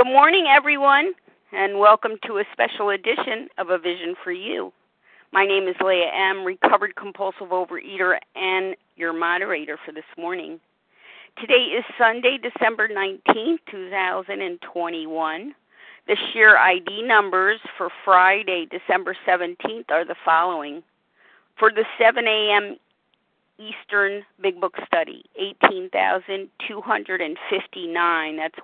Good morning, everyone, and welcome to a special edition of A Vision for You. My name is Leah M., recovered compulsive overeater, and your moderator for this morning. Today is Sunday, December 19th, 2021. The share ID numbers for Friday, December 17th are the following. For the 7 a.m. Eastern Big Book Study, 18,259. That's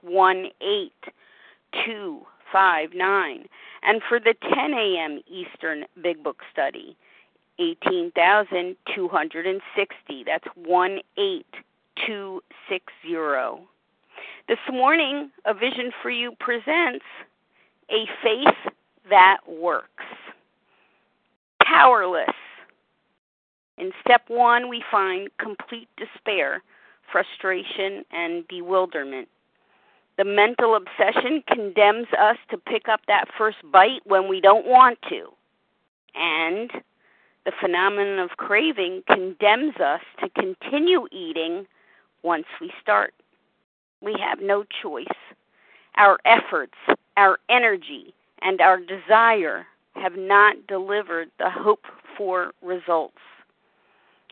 18259. And for the 10 a.m. Eastern Big Book Study, 18,260. That's 18260. This morning, A Vision for You presents A Faith That Works. Powerless in step one, we find complete despair, frustration, and bewilderment. The mental obsession condemns us to pick up that first bite when we don't want to. And the phenomenon of craving condemns us to continue eating once we start. We have no choice. Our efforts, our energy, and our desire have not delivered the hoped for results.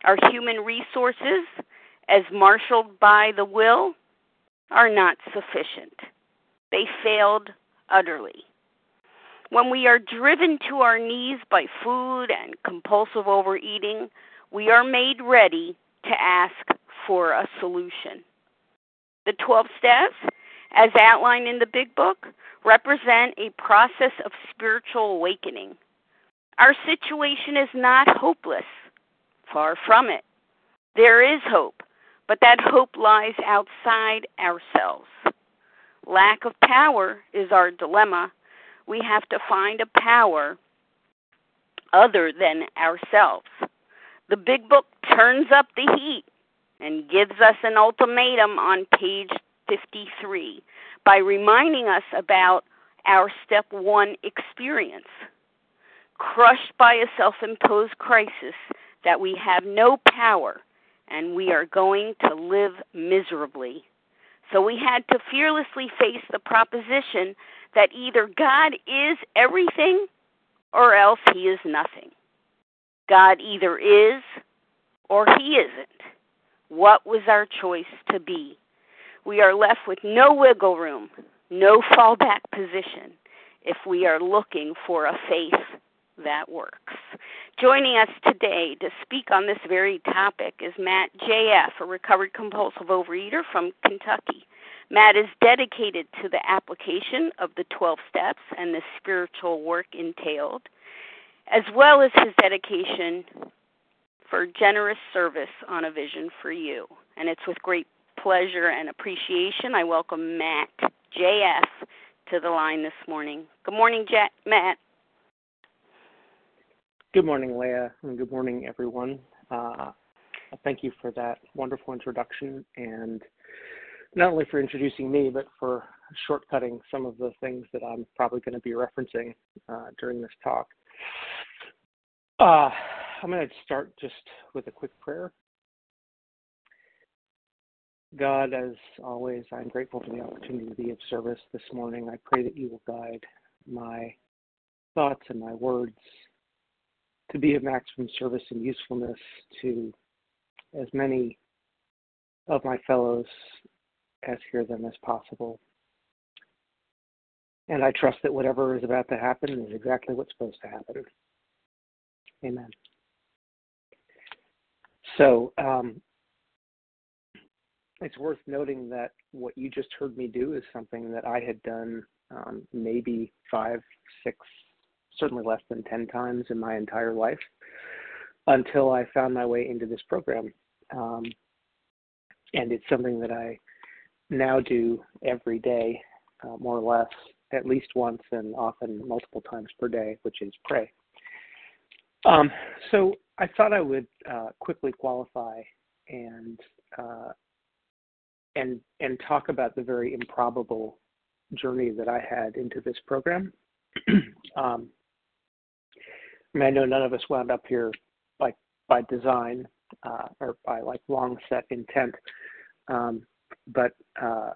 Our human resources, as marshaled by the will, are not sufficient. They failed utterly. When we are driven to our knees by food and compulsive overeating, we are made ready to ask for a solution. The 12 steps, as outlined in the Big Book, represent a process of spiritual awakening. Our situation is not hopeless. Far from it. There is hope, but that hope lies outside ourselves. Lack of power is our dilemma. We have to find a power other than ourselves. The big book turns up the heat and gives us an ultimatum on page 53 by reminding us about our step one experience. Crushed by a self imposed crisis, that we have no power and we are going to live miserably. So we had to fearlessly face the proposition that either God is everything or else he is nothing. God either is or he isn't. What was our choice to be? We are left with no wiggle room, no fallback position if we are looking for a faith that works. Joining us today to speak on this very topic is Matt J.F., a recovered compulsive overeater from Kentucky. Matt is dedicated to the application of the 12 steps and the spiritual work entailed, as well as his dedication for generous service on a vision for you. And it's with great pleasure and appreciation I welcome Matt J.F. to the line this morning. Good morning, J- Matt. Good morning, Leah, and good morning, everyone. Uh, thank you for that wonderful introduction, and not only for introducing me, but for shortcutting some of the things that I'm probably going to be referencing uh, during this talk. Uh, I'm going to start just with a quick prayer. God, as always, I'm grateful for the opportunity to be of service this morning. I pray that you will guide my thoughts and my words to be of maximum service and usefulness to as many of my fellows as hear them as possible. And I trust that whatever is about to happen is exactly what's supposed to happen. Amen. So, um, it's worth noting that what you just heard me do is something that I had done um, maybe five, six, certainly less than 10 times in my entire life until I found my way into this program. Um, and it's something that I now do every day, uh, more or less, at least once and often multiple times per day, which is pray. Um, so I thought I would uh, quickly qualify and uh, and and talk about the very improbable journey that I had into this program. um, I mean, I know none of us wound up here by by design uh, or by like long set intent, um, but uh,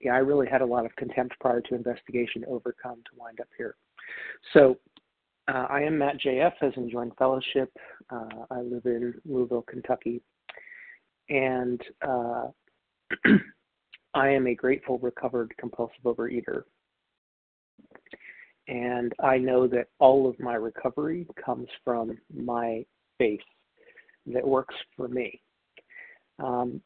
yeah, I really had a lot of contempt prior to investigation to overcome to wind up here. So uh, I am Matt JF, as in Joint Fellowship. Uh, I live in Louisville, Kentucky, and uh, I am a grateful, recovered compulsive overeater. And I know that all of my recovery comes from my faith that works for me. Um,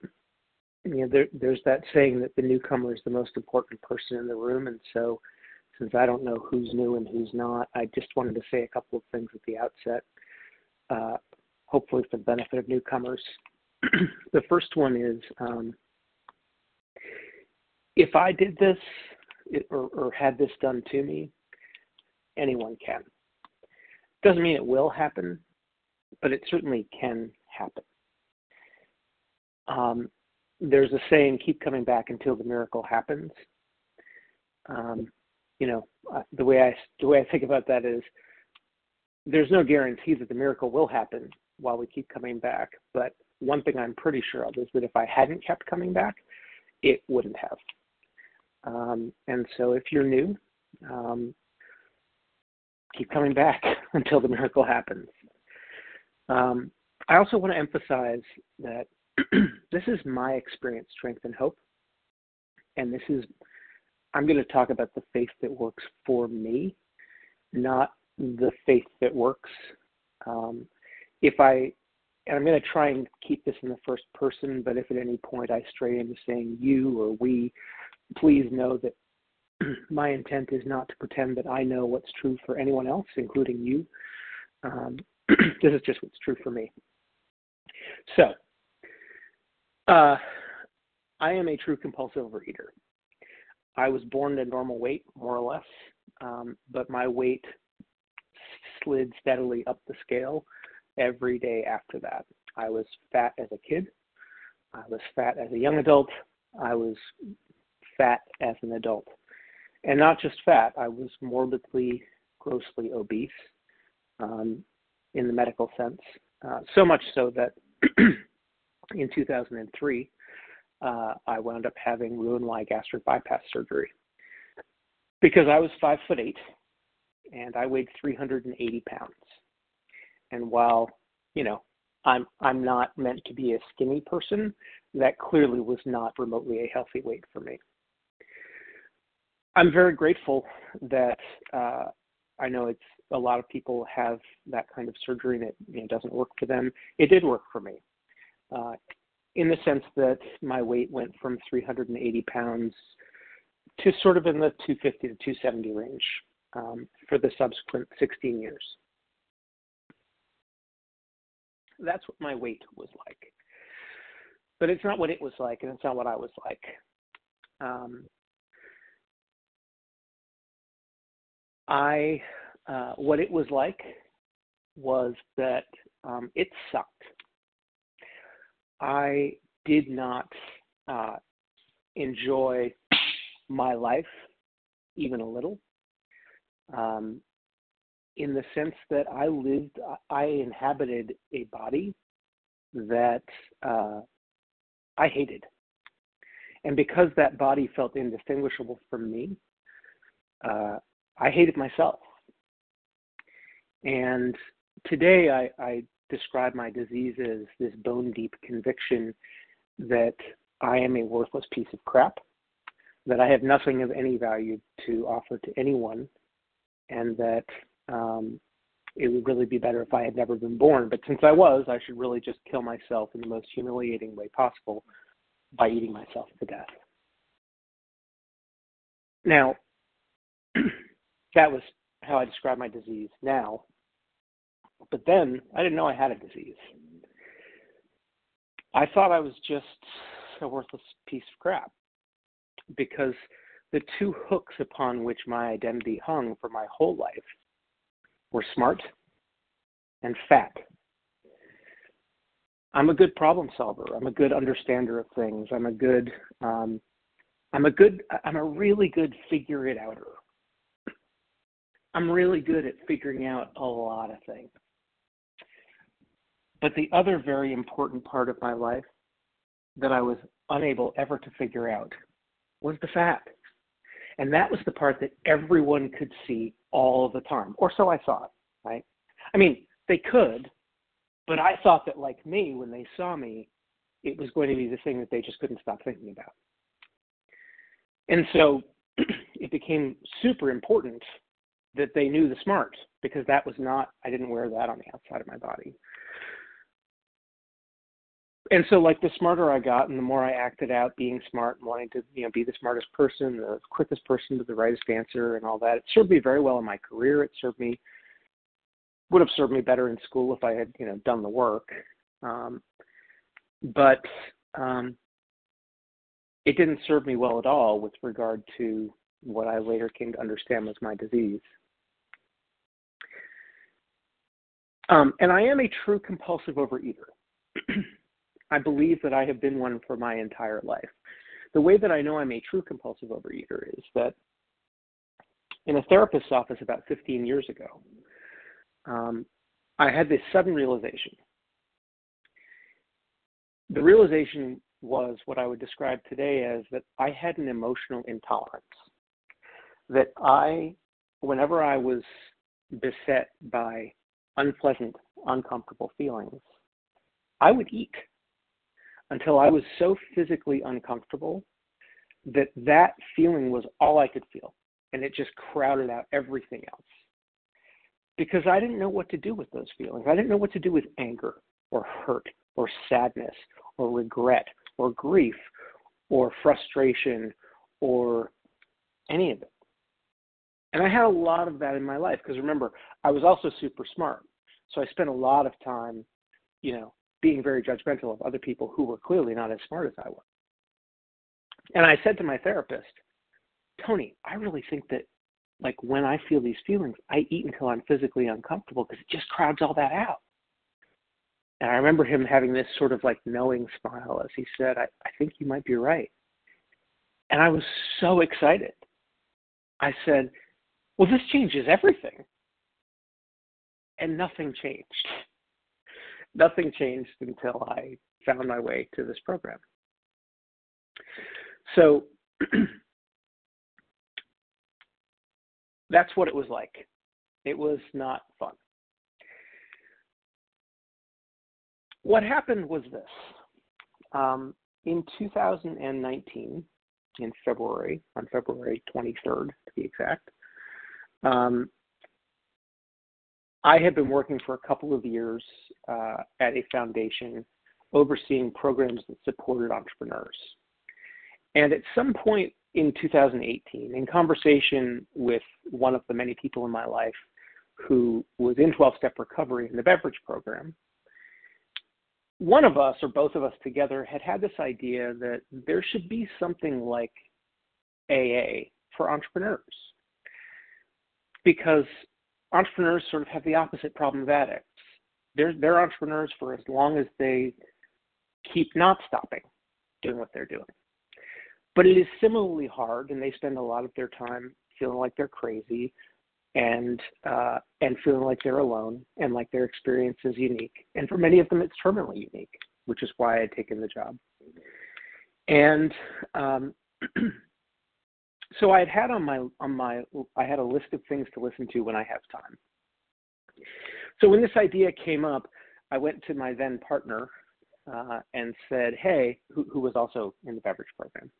you know, there, there's that saying that the newcomer is the most important person in the room, and so since I don't know who's new and who's not, I just wanted to say a couple of things at the outset, uh, hopefully for the benefit of newcomers. the first one is um, if I did this or, or had this done to me, anyone can. Doesn't mean it will happen, but it certainly can happen. Um, there's a saying, keep coming back until the miracle happens. Um, you know, uh, the way I the way I think about that is, there's no guarantee that the miracle will happen while we keep coming back. But one thing I'm pretty sure of is that if I hadn't kept coming back, it wouldn't have. Um, and so if you're new, um, keep coming back until the miracle happens. Um, I also want to emphasize that this is my experience, strength, and hope. And this is, I'm going to talk about the faith that works for me, not the faith that works. Um, if I, and I'm going to try and keep this in the first person, but if at any point I stray into saying you or we, please know that my intent is not to pretend that I know what's true for anyone else, including you. Um, this is just what's true for me. So, uh, I am a true compulsive overeater. I was born at normal weight, more or less, um, but my weight slid steadily up the scale every day after that. I was fat as a kid. I was fat as a young adult. I was fat as an adult. And not just fat, I was morbidly, grossly obese um, in the medical sense. Uh, so much so that in 2003, uh, I wound up having Roux-en-Y gastric bypass surgery because I was five foot eight and I weighed 380 pounds. And while, you know, I'm I'm not meant to be a skinny person, that clearly was not remotely a healthy weight for me. I'm very grateful that uh, I know it's a lot of people have that kind of surgery and it you know, doesn't work for them. It did work for me uh, in the sense that my weight went from 380 pounds to sort of in the 250 to 270 range um, for the subsequent 16 years. That's what my weight was like. But it's not what it was like, and it's not what I was like. Um, I, uh, what it was like was that um, it sucked. I did not uh, enjoy my life even a little. Um, in the sense that I lived, I inhabited a body that uh, I hated. And because that body felt indistinguishable from me, uh, I hated myself. And today I, I describe my disease as this bone deep conviction that I am a worthless piece of crap, that I have nothing of any value to offer to anyone, and that um, it would really be better if I had never been born. But since I was, I should really just kill myself in the most humiliating way possible by eating myself to death. Now, that was how I describe my disease now. But then I didn't know I had a disease. I thought I was just a worthless piece of crap because the two hooks upon which my identity hung for my whole life were smart and fat. I'm a good problem solver. I'm a good understander of things. I'm a good, um, I'm a good, I'm a really good figure it outer. I'm really good at figuring out a lot of things. But the other very important part of my life that I was unable ever to figure out was the fat. And that was the part that everyone could see all the time, or so I thought, right? I mean, they could, but I thought that, like me, when they saw me, it was going to be the thing that they just couldn't stop thinking about. And so it became super important that they knew the smart because that was not, I didn't wear that on the outside of my body and so like the smarter I got and the more I acted out being smart and wanting to, you know, be the smartest person, the quickest person to the rightest answer and all that, it served me very well in my career. It served me would have served me better in school if I had, you know, done the work. Um, but um, it didn't serve me well at all with regard to what I later came to understand was my disease. Um, and I am a true compulsive overeater. I believe that I have been one for my entire life. The way that I know I'm a true compulsive overeater is that in a therapist's office about 15 years ago, um, I had this sudden realization. The realization was what I would describe today as that I had an emotional intolerance. That I, whenever I was beset by unpleasant, uncomfortable feelings, I would eat until I was so physically uncomfortable that that feeling was all I could feel. And it just crowded out everything else. Because I didn't know what to do with those feelings. I didn't know what to do with anger or hurt or sadness or regret or grief or frustration or any of it. And I had a lot of that in my life because remember, I was also super smart. So I spent a lot of time, you know, being very judgmental of other people who were clearly not as smart as I was. And I said to my therapist, Tony, I really think that like when I feel these feelings, I eat until I'm physically uncomfortable because it just crowds all that out. And I remember him having this sort of like knowing smile as he said, I, I think you might be right. And I was so excited. I said, Well, this changes everything. And nothing changed nothing changed until I found my way to this program. So that's what it was like. It was not fun. What happened was this. Um, in 2019, in February, on February 23rd to be exact, um, I had been working for a couple of years uh, at a foundation overseeing programs that supported entrepreneurs. And at some point in 2018, in conversation with one of the many people in my life who was in 12 step recovery in the beverage program, one of us or both of us together had had this idea that there should be something like AA for entrepreneurs. Because entrepreneurs sort of have the opposite problem of addicts. They're, they're entrepreneurs for as long as they keep not stopping doing what they're doing. But it is similarly hard, and they spend a lot of their time feeling like they're crazy and uh, and feeling like they're alone and like their experience is unique. And for many of them, it's terminally unique, which is why I had taken the job. And um, so I had had on my on my I had a list of things to listen to when I have time. So when this idea came up, I went to my then partner uh, and said, "Hey," who, who, was also in the beverage program,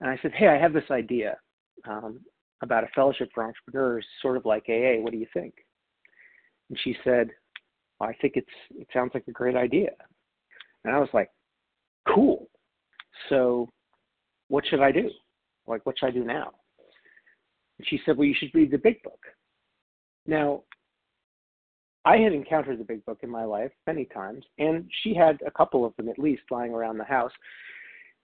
and I said, "Hey, I have this idea um, about a fellowship for entrepreneurs, sort of like AA. What do you think?" And she said, well, "I think it's it sounds like a great idea," and I was like, "Cool. So, what should I do?" Like, what should I do now? And she said, Well, you should read the big book. Now, I had encountered the big book in my life many times, and she had a couple of them at least lying around the house.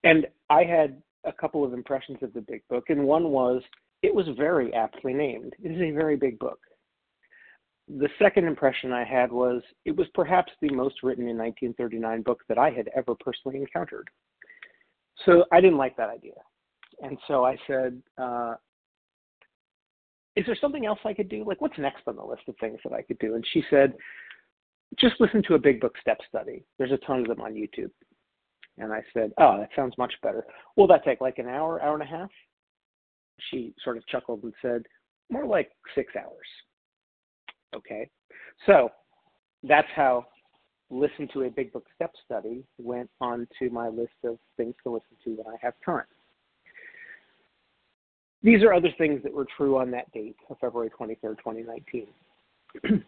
And I had a couple of impressions of the big book, and one was it was very aptly named. It is a very big book. The second impression I had was it was perhaps the most written in 1939 book that I had ever personally encountered. So I didn't like that idea. And so I said, uh, is there something else I could do? Like, what's next on the list of things that I could do? And she said, just listen to a big book step study. There's a ton of them on YouTube. And I said, Oh, that sounds much better. Will that take like an hour, hour and a half? She sort of chuckled and said, More like six hours. Okay. So that's how listen to a big book step study went onto my list of things to listen to when I have time. These are other things that were true on that date of February 23rd, 2019.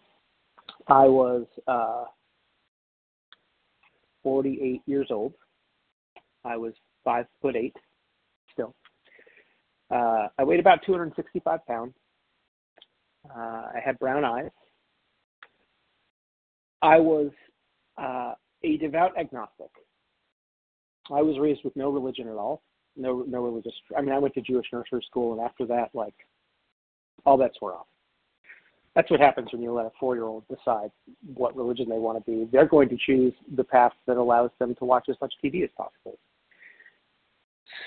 I was uh, 48 years old. I was five foot eight still. Uh, I weighed about 265 pounds. Uh, I had brown eyes. I was uh, a devout agnostic. I was raised with no religion at all, no no religious. I mean, I went to Jewish nursery school, and after that, like, all bets were off. That's what happens when you let a four-year-old decide what religion they want to be. They're going to choose the path that allows them to watch as much TV as possible.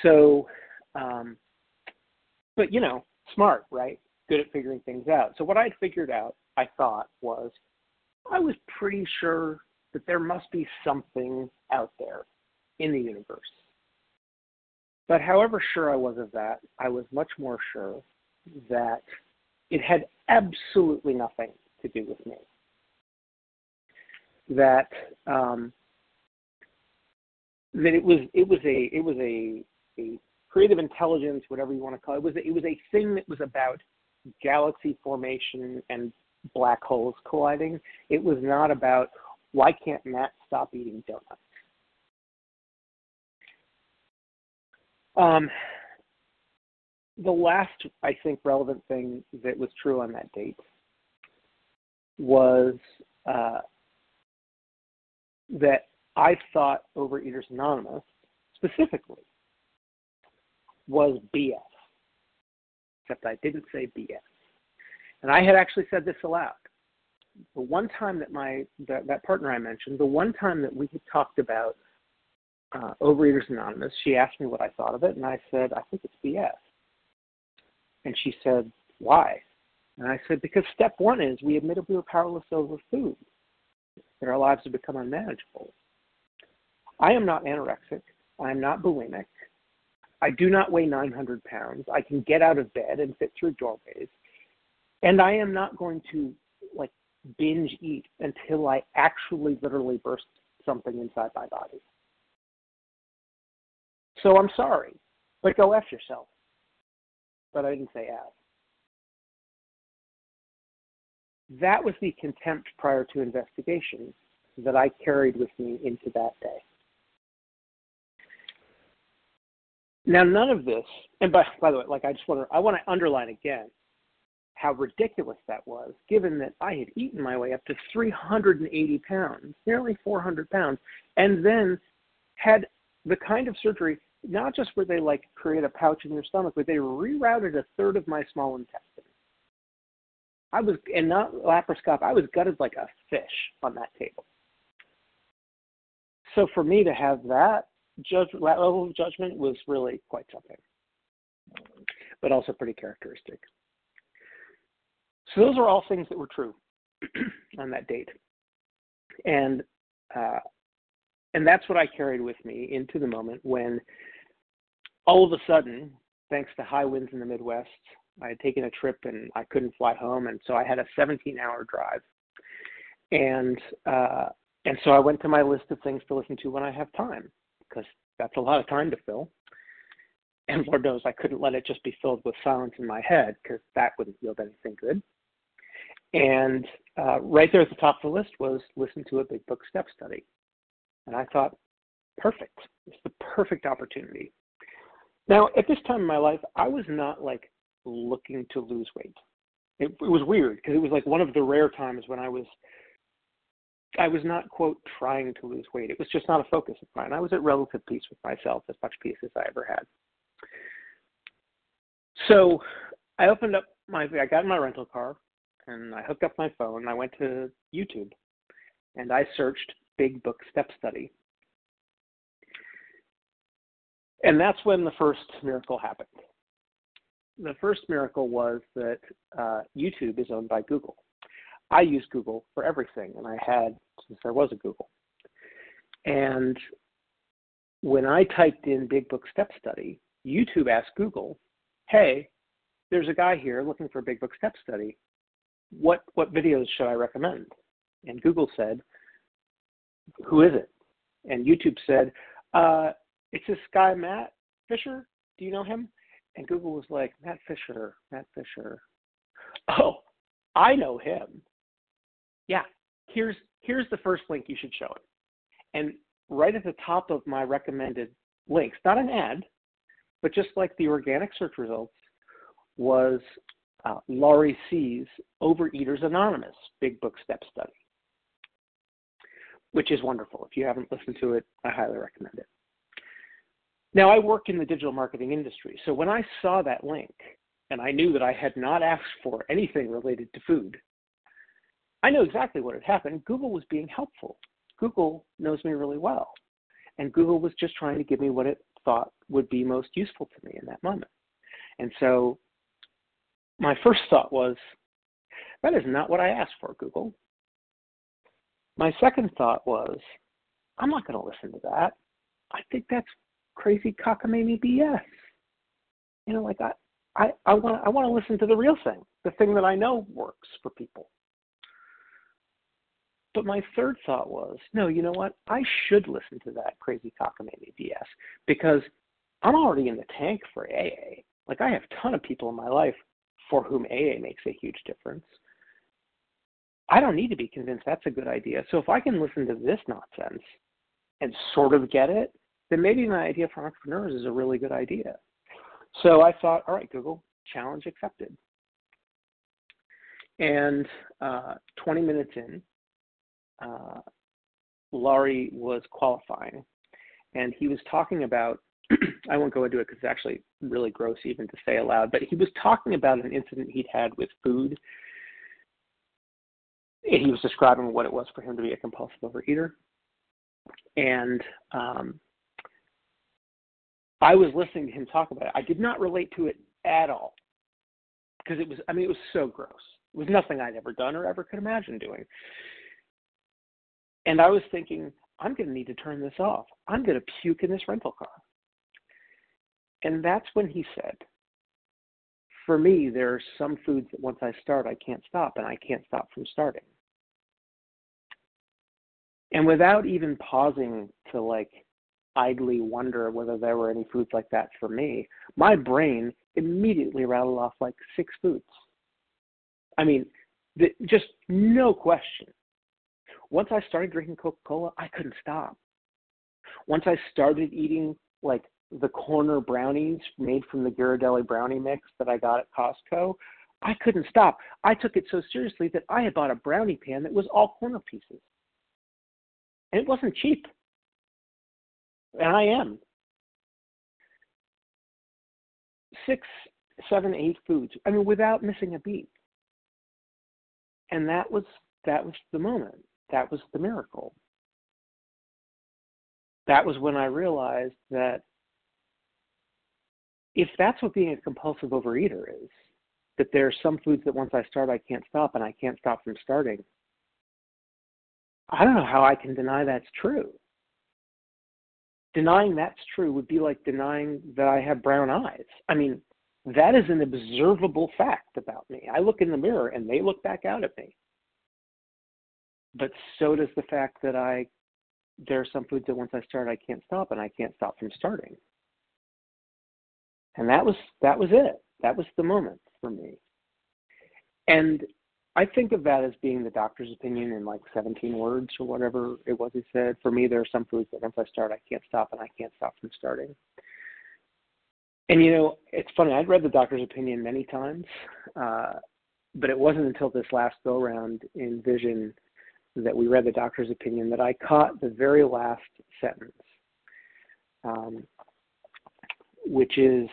So, um, but you know, smart, right? Good at figuring things out. So what I'd figured out, I thought, was I was pretty sure that there must be something out there in the universe. But however sure I was of that, I was much more sure that it had absolutely nothing to do with me. That um, that it was it was a it was a, a creative intelligence, whatever you want to call it. It was a, it was a thing that was about galaxy formation and black holes colliding. It was not about why can't Matt stop eating donuts. Um, the last, I think, relevant thing that was true on that date was uh, that I thought Overeaters Anonymous specifically was BS, except I didn't say BS. And I had actually said this aloud. The one time that my that, that partner I mentioned, the one time that we had talked about uh, Overeaters Anonymous, she asked me what I thought of it, and I said I think it's BS. And she said, Why? And I said, Because step one is we admitted we were powerless over food, that our lives have become unmanageable. I am not anorexic. I am not bulimic. I do not weigh 900 pounds. I can get out of bed and fit through doorways. And I am not going to like binge eat until I actually literally burst something inside my body. So I'm sorry, but go F yourself. But I didn't say F. That was the contempt prior to investigation that I carried with me into that day. Now, none of this, and by, by the way, like I just want to, I want to underline again how ridiculous that was, given that I had eaten my way up to 380 pounds, nearly 400 pounds, and then had the kind of surgery, not just where they like create a pouch in your stomach, but they rerouted a third of my small intestine. I was, and not laparoscopic, I was gutted like a fish on that table. So for me to have that judge, level of judgment was really quite something, but also pretty characteristic. So those are all things that were true on that date, and uh, and that's what I carried with me into the moment when all of a sudden, thanks to high winds in the Midwest, I had taken a trip and I couldn't fly home, and so I had a 17-hour drive, and uh, and so I went to my list of things to listen to when I have time, because that's a lot of time to fill. And Lord knows I couldn't let it just be filled with silence in my head, because that wouldn't yield anything good. And uh, right there at the top of the list was listen to a big book step study. And I thought, perfect. It's the perfect opportunity. Now, at this time in my life, I was not like looking to lose weight. It, it was weird because it was like one of the rare times when I was I was not quote trying to lose weight. It was just not a focus of mine. I was at relative peace with myself, as much peace as I ever had. So I opened up my I got in my rental car and I hooked up my phone and I went to YouTube and I searched Big Book Step Study. And that's when the first miracle happened. The first miracle was that uh, YouTube is owned by Google. I use Google for everything, and I had since there was a Google. And when I typed in Big Book Step Study, YouTube asked Google, "Hey, there's a guy here looking for a Big Book Step Study. What what videos should I recommend?" And Google said, "Who is it?" And YouTube said, uh, "It's this guy Matt Fisher. Do you know him?" And Google was like, "Matt Fisher, Matt Fisher. Oh, I know him. Yeah, here's here's the first link you should show him." And right at the top of my recommended links, not an ad, but just like the organic search results, was uh, Laurie C's Overeaters Anonymous Big Book Step Study, which is wonderful. If you haven't listened to it, I highly recommend it. Now, I work in the digital marketing industry, so when I saw that link and I knew that I had not asked for anything related to food, I know exactly what had happened. Google was being helpful. Google knows me really well. And Google was just trying to give me what it thought would be most useful to me in that moment. And so my first thought was, that is not what I asked for, Google. My second thought was, I'm not going to listen to that. I think that's crazy cockamamie BS. You know, like I, I, I want, I want to listen to the real thing, the thing that I know works for people. But my third thought was, no, you know what? I should listen to that crazy cockamamie BS because I'm already in the tank for AA. Like I have a ton of people in my life for whom AA makes a huge difference. I don't need to be convinced that's a good idea. So if I can listen to this nonsense and sort of get it, then maybe my idea for entrepreneurs is a really good idea. So I thought, all right, Google, challenge accepted. And uh, 20 minutes in, uh, Laurie was qualifying, and he was talking about. I won't go into it because it's actually really gross even to say aloud. But he was talking about an incident he'd had with food. He was describing what it was for him to be a compulsive overeater, and um, I was listening to him talk about it. I did not relate to it at all because it was. I mean, it was so gross. It was nothing I'd ever done or ever could imagine doing. And I was thinking, I'm going to need to turn this off. I'm going to puke in this rental car. And that's when he said, For me, there are some foods that once I start, I can't stop, and I can't stop from starting. And without even pausing to like idly wonder whether there were any foods like that for me, my brain immediately rattled off like six foods. I mean, the, just no question. Once I started drinking Coca Cola, I couldn't stop. Once I started eating like the corner brownies made from the Ghirardelli brownie mix that I got at Costco, I couldn't stop. I took it so seriously that I had bought a brownie pan that was all corner pieces. And it wasn't cheap. And I am. Six, seven, eight foods. I mean, without missing a beat. And that was that was the moment. That was the miracle. That was when I realized that if that's what being a compulsive overeater is, that there are some foods that once I start, I can't stop, and I can't stop from starting. I don't know how I can deny that's true. Denying that's true would be like denying that I have brown eyes. I mean, that is an observable fact about me. I look in the mirror and they look back out at me but so does the fact that I there are some foods that once I start I can't stop and I can't stop from starting. And that was that was it. That was the moment for me. And I think of that as being the doctor's opinion in like 17 words or whatever it was he said. For me, there are some foods that once I start, I can't stop and I can't stop from starting. And you know, it's funny. I'd read the doctor's opinion many times, uh, but it wasn't until this last go round in Vision that we read the doctor's opinion that I caught the very last sentence, um, which is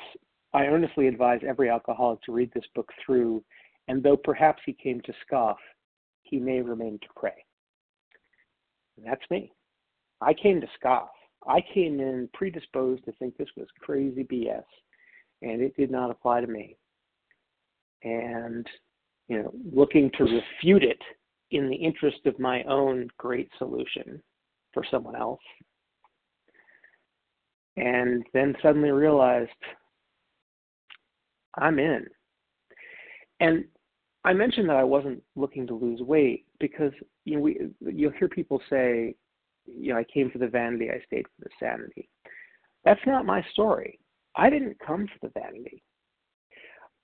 I earnestly advise every alcoholic to read this book through, and though perhaps he came to scoff, he may remain to pray. And that's me. I came to scoff. I came in predisposed to think this was crazy BS, and it did not apply to me. And, you know, looking to refute it in the interest of my own great solution for someone else. And then suddenly realized I'm in. And I mentioned that I wasn't looking to lose weight because you know we you'll hear people say, you know, I came for the vanity, I stayed for the sanity. That's not my story. I didn't come for the vanity.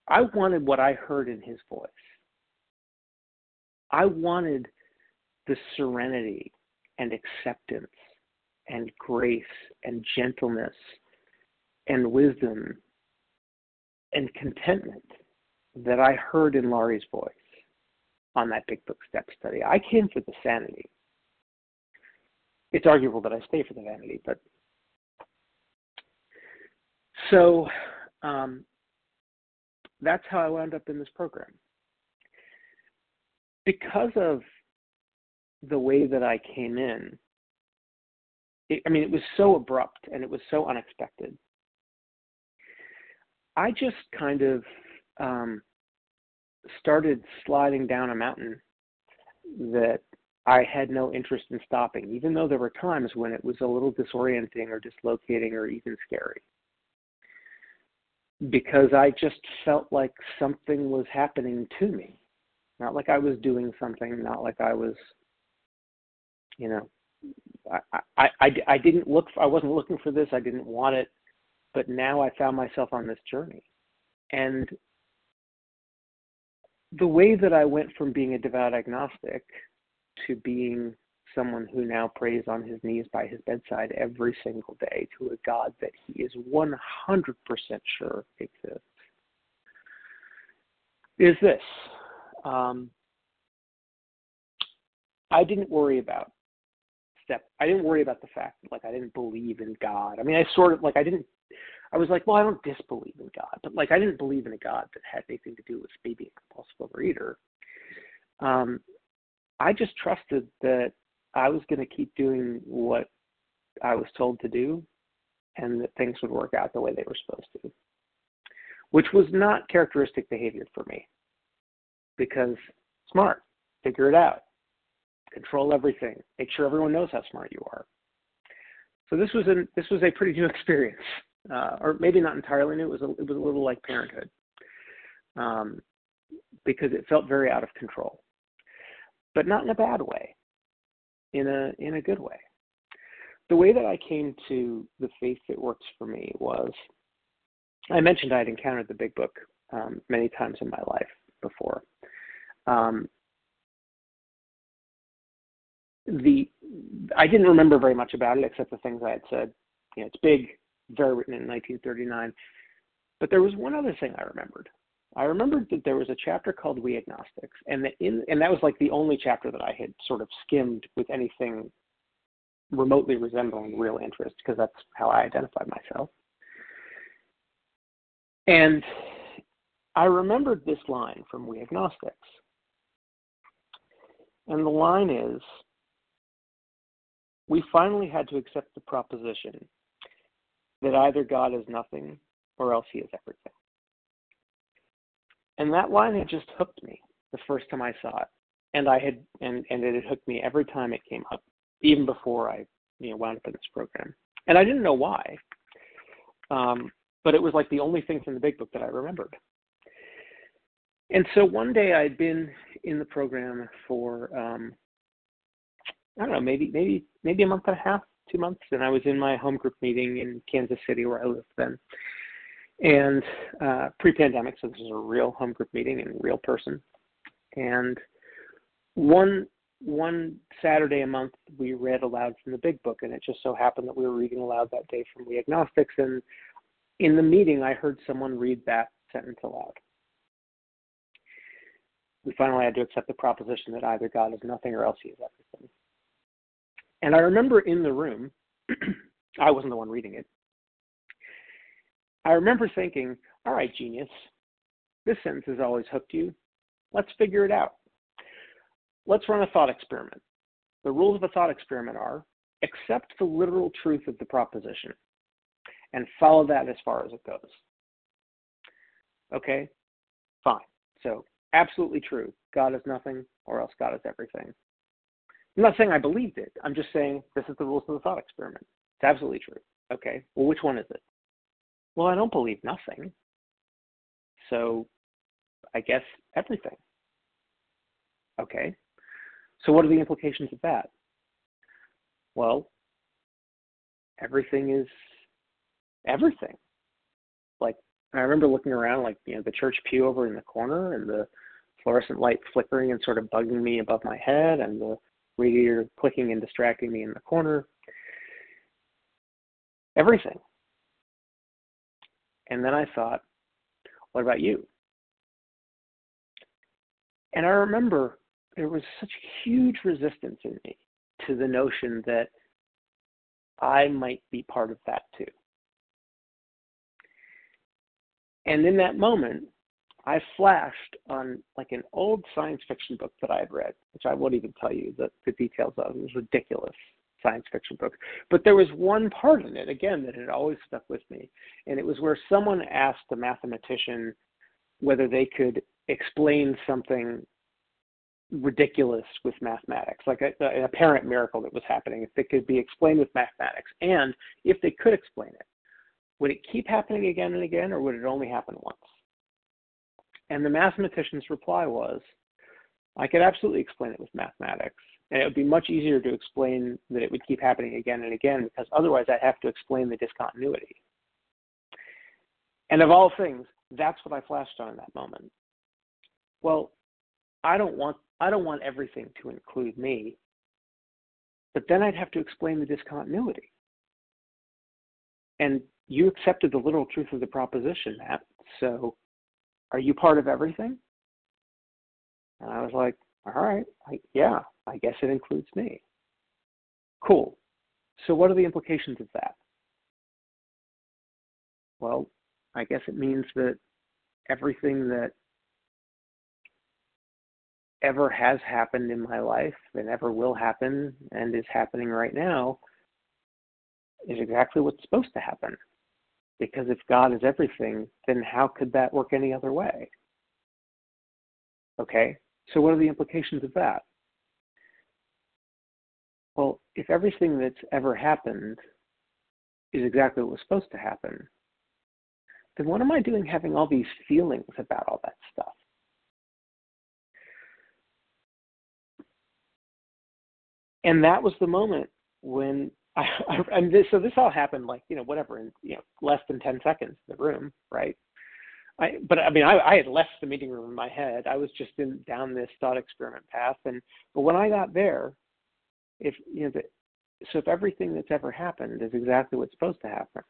I wanted what I heard in his voice. I wanted the serenity and acceptance and grace and gentleness and wisdom and contentment that I heard in Laurie's voice on that Big Book Step study. I came for the sanity. It's arguable that I stay for the vanity, but so um, that's how I wound up in this program. Because of the way that I came in, it, I mean, it was so abrupt and it was so unexpected. I just kind of um, started sliding down a mountain that I had no interest in stopping, even though there were times when it was a little disorienting or dislocating or even scary. Because I just felt like something was happening to me. Not like I was doing something, not like I was, you know, I, I, I, didn't look, I wasn't looking for this, I didn't want it, but now I found myself on this journey. And the way that I went from being a devout agnostic to being someone who now prays on his knees by his bedside every single day to a God that he is 100% sure exists is this. Um, I didn't worry about step. I didn't worry about the fact that like I didn't believe in God. I mean, I sort of like I didn't I was like, well, I don't disbelieve in God, but like I didn't believe in a God that had anything to do with me being a compulsive overeater. Um, I just trusted that I was going to keep doing what I was told to do, and that things would work out the way they were supposed to, which was not characteristic behavior for me. Because smart, figure it out, control everything, make sure everyone knows how smart you are. So this was a this was a pretty new experience uh, or maybe not entirely new. It was a, it was a little like parenthood, um, because it felt very out of control, but not in a bad way, in a in a good way. The way that I came to the faith that works for me was, I mentioned I had encountered the Big Book um, many times in my life before. Um, the I didn't remember very much about it except the things I had said. You know, it's big, very written in 1939. But there was one other thing I remembered. I remembered that there was a chapter called We Agnostics, and that in and that was like the only chapter that I had sort of skimmed with anything remotely resembling real interest, because that's how I identified myself. And I remembered this line from We Agnostics. And the line is We finally had to accept the proposition that either God is nothing or else he is everything. And that line had just hooked me the first time I saw it. And I had and, and it had hooked me every time it came up, even before I you know wound up in this program. And I didn't know why. Um, but it was like the only thing from the big book that I remembered. And so one day I'd been in the program for um, I don't know, maybe maybe maybe a month and a half, two months, and I was in my home group meeting in Kansas City where I lived then. And uh, pre-pandemic, so this is a real home group meeting in real person. And one one Saturday a month, we read aloud from the Big Book, and it just so happened that we were reading aloud that day from We Agnostics. And in the meeting, I heard someone read that sentence aloud. We finally had to accept the proposition that either God is nothing or else He is everything. And I remember in the room, I wasn't the one reading it. I remember thinking, all right, genius, this sentence has always hooked you. Let's figure it out. Let's run a thought experiment. The rules of a thought experiment are accept the literal truth of the proposition and follow that as far as it goes. Okay? Fine. So, absolutely true. God is nothing, or else God is everything. I'm not saying I believed it. I'm just saying this is the rules of the thought experiment. It's absolutely true. Okay, well, which one is it? Well, I don't believe nothing. So I guess everything. Okay, so what are the implications of that? Well, everything is everything. Like I remember looking around, like you know, the church pew over in the corner, and the fluorescent light flickering and sort of bugging me above my head, and the radiator clicking and distracting me in the corner. Everything. And then I thought, what about you? And I remember there was such huge resistance in me to the notion that I might be part of that too. And in that moment, I flashed on like an old science fiction book that I had read, which I won't even tell you the, the details of. It was ridiculous science fiction book. But there was one part in it, again, that had always stuck with me. And it was where someone asked a mathematician whether they could explain something ridiculous with mathematics, like a, an apparent miracle that was happening, if it could be explained with mathematics. And if they could explain it, would it keep happening again and again, or would it only happen once? And the mathematician's reply was, I could absolutely explain it with mathematics. And it would be much easier to explain that it would keep happening again and again because otherwise I'd have to explain the discontinuity. And of all things, that's what I flashed on in that moment. Well, I don't want I don't want everything to include me. But then I'd have to explain the discontinuity. And you accepted the literal truth of the proposition, Matt. So are you part of everything? And I was like, all right, I, yeah, I guess it includes me. Cool. So what are the implications of that? Well, I guess it means that everything that ever has happened in my life and ever will happen and is happening right now is exactly what's supposed to happen. Because if God is everything, then how could that work any other way? Okay, so what are the implications of that? Well, if everything that's ever happened is exactly what was supposed to happen, then what am I doing having all these feelings about all that stuff? and that was the moment when I, I and this, so this all happened like you know whatever in you know less than ten seconds in the room, right? I but I mean I, I had left the meeting room in my head. I was just in down this thought experiment path, and but when I got there, if you know the, so if everything that's ever happened is exactly what's supposed to happen,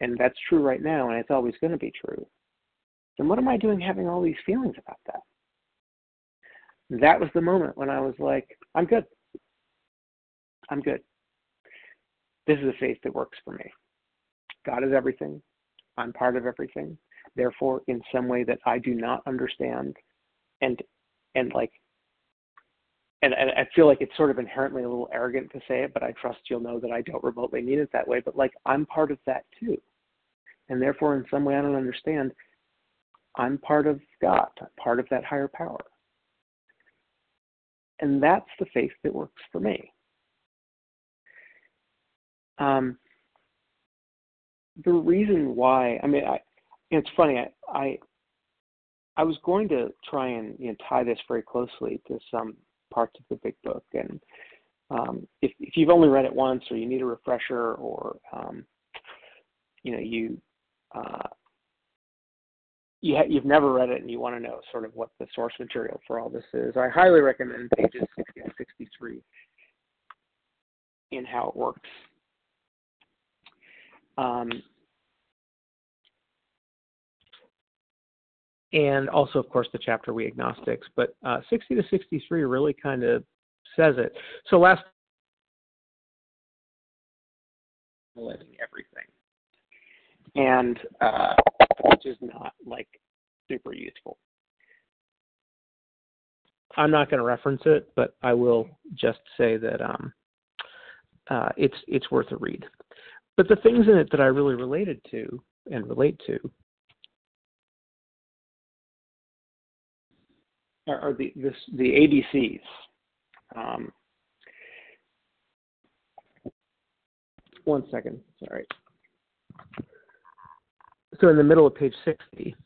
and that's true right now, and it's always going to be true, then what am I doing having all these feelings about that? That was the moment when I was like, I'm good. I'm good. This is a faith that works for me. God is everything. I'm part of everything. Therefore, in some way that I do not understand, and and like, and, and I feel like it's sort of inherently a little arrogant to say it, but I trust you'll know that I don't remotely mean it that way. But like, I'm part of that too, and therefore, in some way I don't understand. I'm part of God, I'm part of that higher power. And that's the faith that works for me. Um, the reason why, I mean, I, it's funny. I, I, I was going to try and you know, tie this very closely to some parts of the big book, and um, if, if you've only read it once, or you need a refresher, or um, you know you uh, you ha- you've never read it and you want to know sort of what the source material for all this is, I highly recommend pages 60 to 63 in how it works um, and also, of course, the chapter We Agnostics. But uh, 60 to 63 really kind of says it. So last everything, and uh, which is not like super useful. I'm not going to reference it, but I will just say that um, uh, it's it's worth a read. But the things in it that I really related to and relate to are, are the this, the ABCs. Um, one second, sorry. So in the middle of page 60,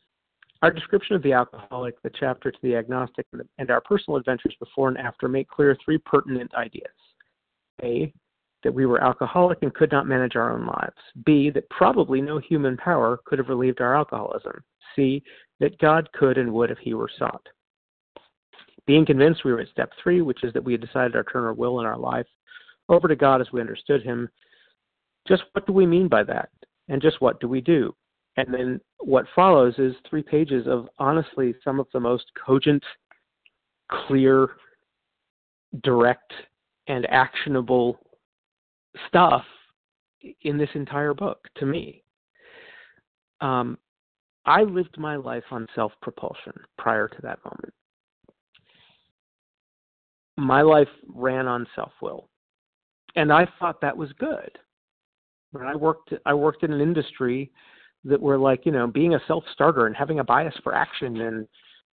our description of the alcoholic, the chapter to the agnostic, and our personal adventures before and after make clear three pertinent ideas. A, that we were alcoholic and could not manage our own lives. B, that probably no human power could have relieved our alcoholism. C, that God could and would if he were sought. Being convinced, we were at step three, which is that we had decided to turn our will in our life over to God as we understood him. Just what do we mean by that? And just what do we do? And then what follows is three pages of honestly some of the most cogent, clear, direct, and actionable stuff in this entire book to me. Um, I lived my life on self propulsion prior to that moment. My life ran on self will. And I thought that was good. When I worked I worked in an industry that were like, you know, being a self starter and having a bias for action and,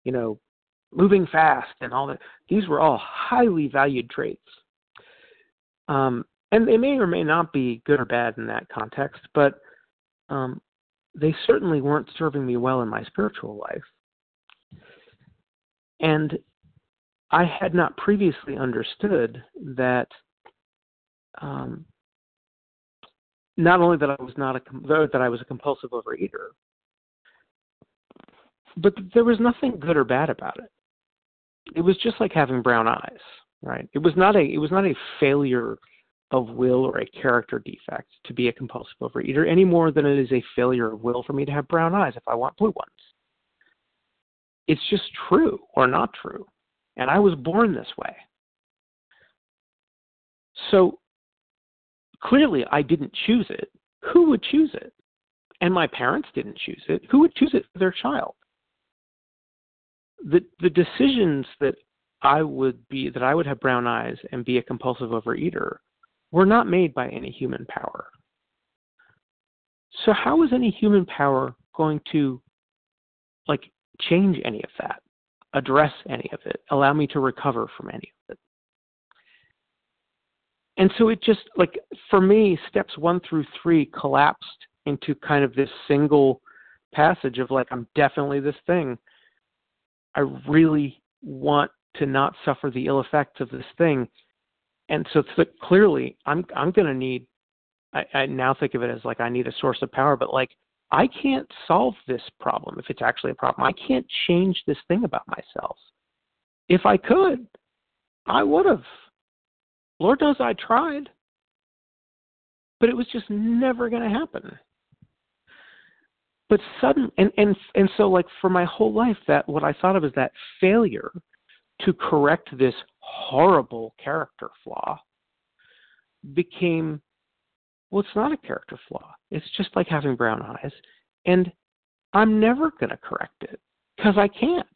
you know, moving fast and all that. These were all highly valued traits. Um, and they may or may not be good or bad in that context, but um, they certainly weren't serving me well in my spiritual life. And I had not previously understood that um, not only that I was not a that I was a compulsive overeater, but there was nothing good or bad about it. It was just like having brown eyes, right? It was not a it was not a failure of will or a character defect to be a compulsive overeater any more than it is a failure of will for me to have brown eyes if I want blue ones. It's just true or not true. And I was born this way. So clearly I didn't choose it. Who would choose it? And my parents didn't choose it. Who would choose it for their child? The the decisions that I would be that I would have brown eyes and be a compulsive overeater were not made by any human power. So how is any human power going to like change any of that, address any of it, allow me to recover from any of it? And so it just like for me, steps one through three collapsed into kind of this single passage of like, I'm definitely this thing. I really want to not suffer the ill effects of this thing and so th- clearly i'm i'm going to need I, I now think of it as like i need a source of power but like i can't solve this problem if it's actually a problem. I can't change this thing about myself. If i could i would have. Lord knows i tried but it was just never going to happen. But sudden and and and so like for my whole life that what i thought of as that failure to correct this horrible character flaw became well it's not a character flaw. It's just like having brown eyes. And i'm never going to correct it because i can't.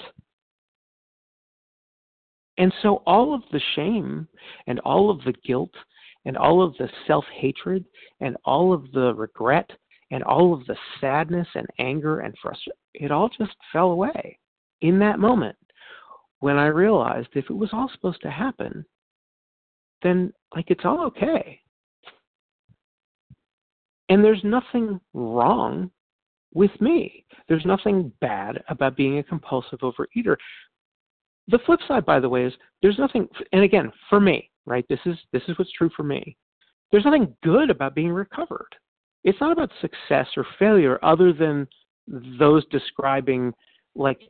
And so all of the shame and all of the guilt and all of the self hatred and all of the regret and all of the sadness and anger and frustration it all just fell away in that moment when I realized if it was all supposed to happen, then like it's all okay. And there's nothing wrong with me. There's nothing bad about being a compulsive overeater. The flip side, by the way, is there's nothing and again, for me, right? This is this is what's true for me. There's nothing good about being recovered. It's not about success or failure other than those describing like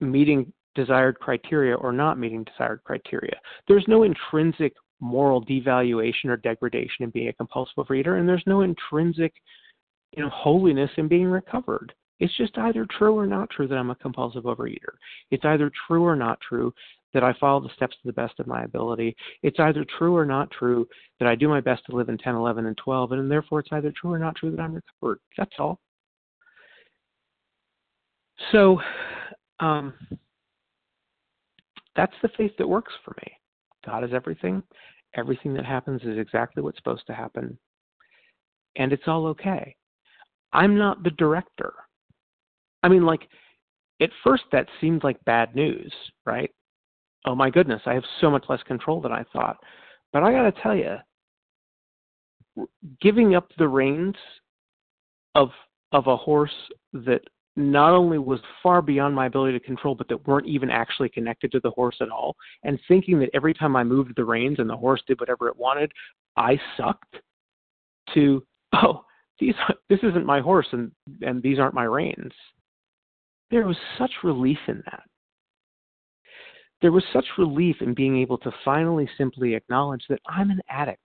meeting desired criteria or not meeting desired criteria. There's no intrinsic moral devaluation or degradation in being a compulsive overeater, and there's no intrinsic you know, holiness in being recovered. It's just either true or not true that I'm a compulsive overeater. It's either true or not true that I follow the steps to the best of my ability. It's either true or not true that I do my best to live in 10, 11, and 12, and therefore it's either true or not true that I'm recovered. That's all. So, um, that's the faith that works for me. God is everything. Everything that happens is exactly what's supposed to happen. And it's all okay. I'm not the director. I mean, like, at first that seemed like bad news, right? Oh my goodness, I have so much less control than I thought. But I got to tell you, giving up the reins of of a horse that not only was far beyond my ability to control, but that weren't even actually connected to the horse at all, and thinking that every time I moved the reins and the horse did whatever it wanted, I sucked. To oh, these this isn't my horse and and these aren't my reins. There was such relief in that. There was such relief in being able to finally simply acknowledge that I'm an addict.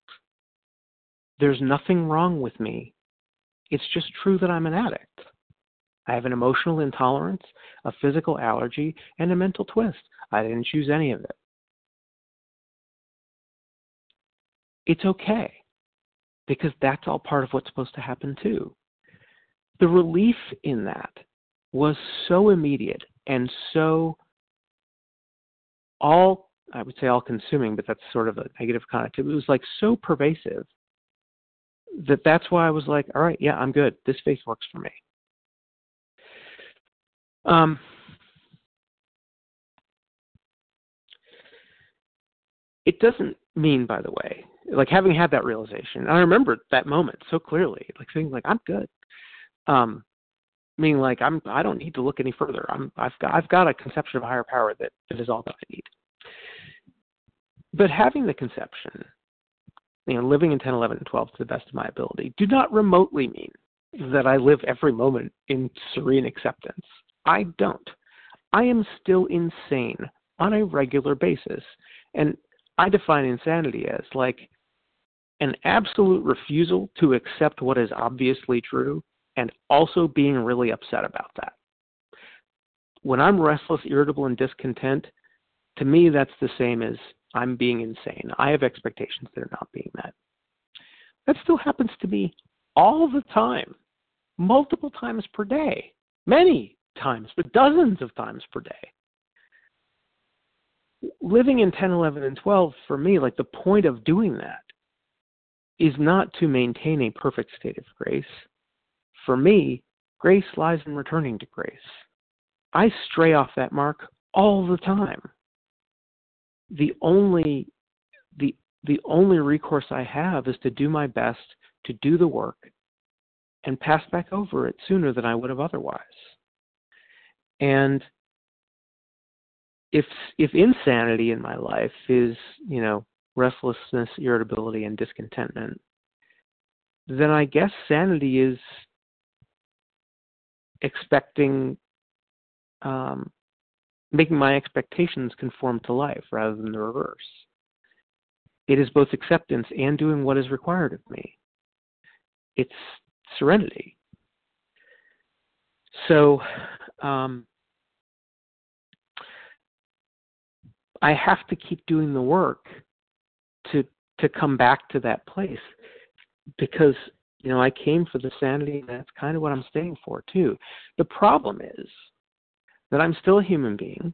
There's nothing wrong with me. It's just true that I'm an addict. I have an emotional intolerance, a physical allergy, and a mental twist. I didn't choose any of it. It's okay because that's all part of what's supposed to happen too. The relief in that was so immediate and so all I would say all consuming, but that's sort of a negative connotation. It was like so pervasive that that's why I was like, all right, yeah, I'm good. This faith works for me. Um, it doesn't mean, by the way, like having had that realization, I remember that moment so clearly, like saying, like, I'm good. Um, meaning like I'm I don't need to look any further. I'm I've got I've got a conception of higher power that, that is all that I need. But having the conception, you know, living in 10, 11, and 12 to the best of my ability, do not remotely mean that I live every moment in serene acceptance. I don't. I am still insane on a regular basis. And I define insanity as like an absolute refusal to accept what is obviously true and also being really upset about that. When I'm restless, irritable, and discontent, to me, that's the same as I'm being insane. I have expectations that are not being met. That still happens to me all the time, multiple times per day, many times, but dozens of times per day. Living in 10, 11, and 12, for me, like the point of doing that is not to maintain a perfect state of grace. For me, grace lies in returning to grace. I stray off that mark all the time. The only the the only recourse I have is to do my best to do the work and pass back over it sooner than I would have otherwise. And if if insanity in my life is, you know, restlessness, irritability, and discontentment, then I guess sanity is expecting, um, making my expectations conform to life rather than the reverse. It is both acceptance and doing what is required of me. It's serenity. So, um, I have to keep doing the work to to come back to that place because you know I came for the sanity and that's kind of what I'm staying for too. The problem is that I'm still a human being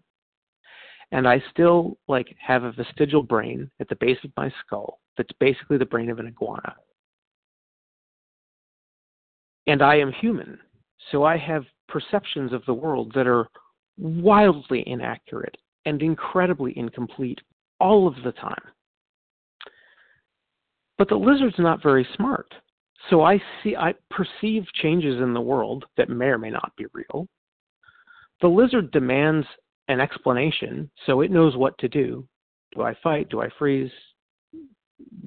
and I still like have a vestigial brain at the base of my skull that's basically the brain of an iguana. And I am human, so I have perceptions of the world that are wildly inaccurate and incredibly incomplete all of the time. But the lizard's not very smart. So I see I perceive changes in the world that may or may not be real. The lizard demands an explanation, so it knows what to do. Do I fight? Do I freeze?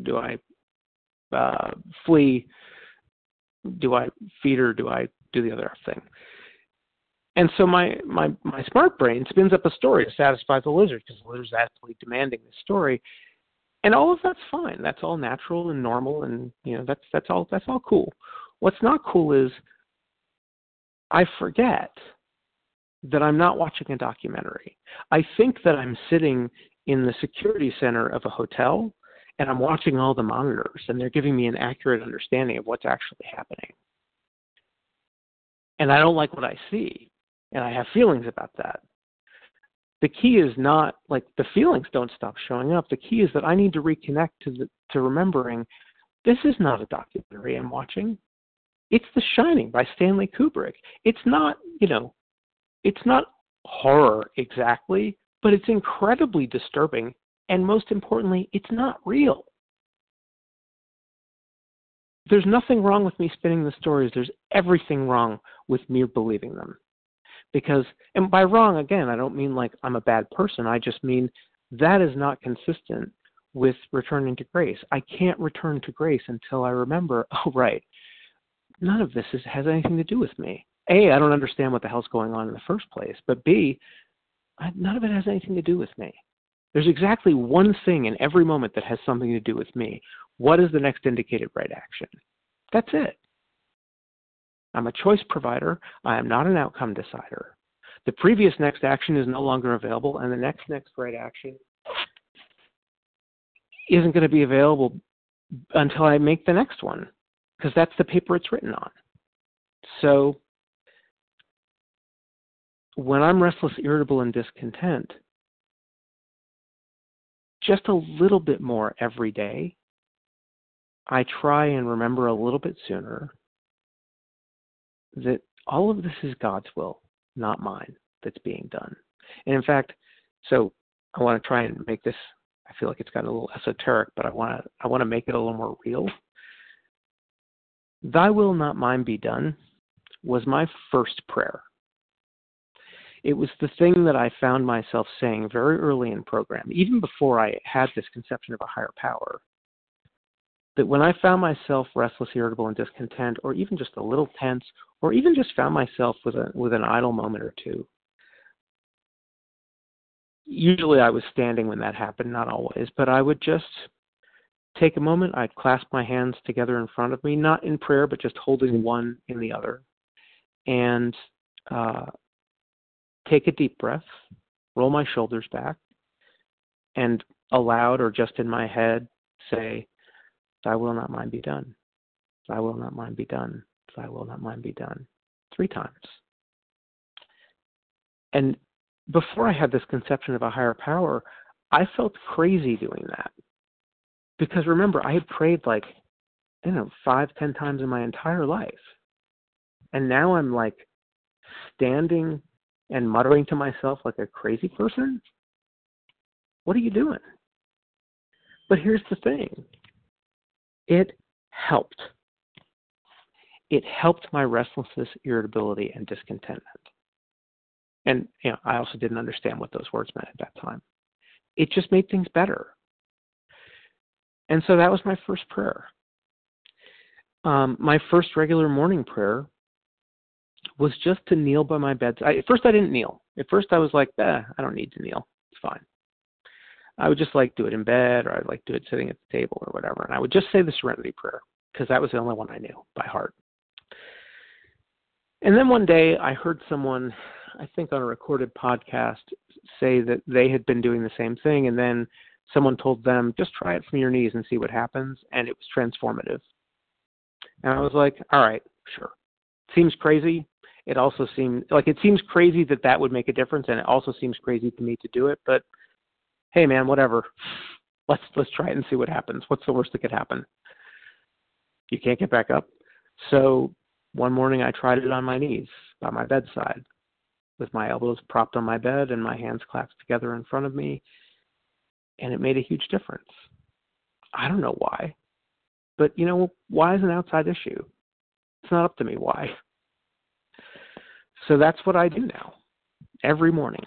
Do I uh, flee? Do I feed or do I do the other thing? And so my, my, my smart brain spins up a story to satisfy the lizard because the lizard's actually demanding this story and all of that's fine. That's all natural and normal, and you know that's that's all that's all cool. What's not cool is I forget that I'm not watching a documentary. I think that I'm sitting in the security center of a hotel and I'm watching all the monitors and they're giving me an accurate understanding of what's actually happening. And I don't like what I see and I have feelings about that the key is not like the feelings don't stop showing up. The key is that I need to reconnect to the, to remembering this is not a documentary I'm watching. It's The Shining by Stanley Kubrick. It's not, you know, it's not horror exactly, but it's incredibly disturbing and most importantly, it's not real. There's nothing wrong with me spinning the stories. There's everything wrong with me believing them. Because, and by wrong, again, I don't mean like I'm a bad person. I just mean that is not consistent with returning to grace. I can't return to grace until I remember, oh, right, none of this is, has anything to do with me. A, I don't understand what the hell's going on in the first place. But B, I, none of it has anything to do with me. There's exactly one thing in every moment that has something to do with me. What is the next indicated right action? That's it. I'm a choice provider. I am not an outcome decider. The previous next action is no longer available, and the next next right action isn't going to be available until I make the next one, because that's the paper it's written on. So when I'm restless, irritable, and discontent, just a little bit more every day, I try and remember a little bit sooner that all of this is God's will, not mine, that's being done. And in fact, so I want to try and make this I feel like it's gotten a little esoteric, but I want to I want to make it a little more real. Thy will not mine be done was my first prayer. It was the thing that I found myself saying very early in program, even before I had this conception of a higher power that when I found myself restless, irritable, and discontent, or even just a little tense, or even just found myself with a with an idle moment or two, usually I was standing when that happened, not always, but I would just take a moment. I'd clasp my hands together in front of me, not in prayer, but just holding one in the other, and uh, take a deep breath, roll my shoulders back, and aloud or just in my head say, Thy will not mine be done. Thy will not mine be done. Thy will not mine be done. Three times. And before I had this conception of a higher power, I felt crazy doing that. Because remember, I had prayed like, I don't know, five, ten times in my entire life. And now I'm like standing and muttering to myself like a crazy person. What are you doing? But here's the thing it helped. It helped my restlessness, irritability, and discontentment. And you know, I also didn't understand what those words meant at that time. It just made things better. And so that was my first prayer. Um, my first regular morning prayer was just to kneel by my bed. At first, I didn't kneel. At first, I was like, eh, I don't need to kneel. It's fine. I would just like do it in bed or I'd like do it sitting at the table or whatever. And I would just say the serenity prayer because that was the only one I knew by heart. And then one day I heard someone, I think on a recorded podcast, say that they had been doing the same thing. And then someone told them, just try it from your knees and see what happens. And it was transformative. And I was like, all right, sure. Seems crazy. It also seemed like it seems crazy that that would make a difference. And it also seems crazy to me to do it. But hey man, whatever. Let's let's try it and see what happens. What's the worst that could happen? You can't get back up. So one morning I tried it on my knees by my bedside with my elbows propped on my bed and my hands clasped together in front of me and it made a huge difference. I don't know why. But you know, why is an outside issue? It's not up to me why. So that's what I do now every morning.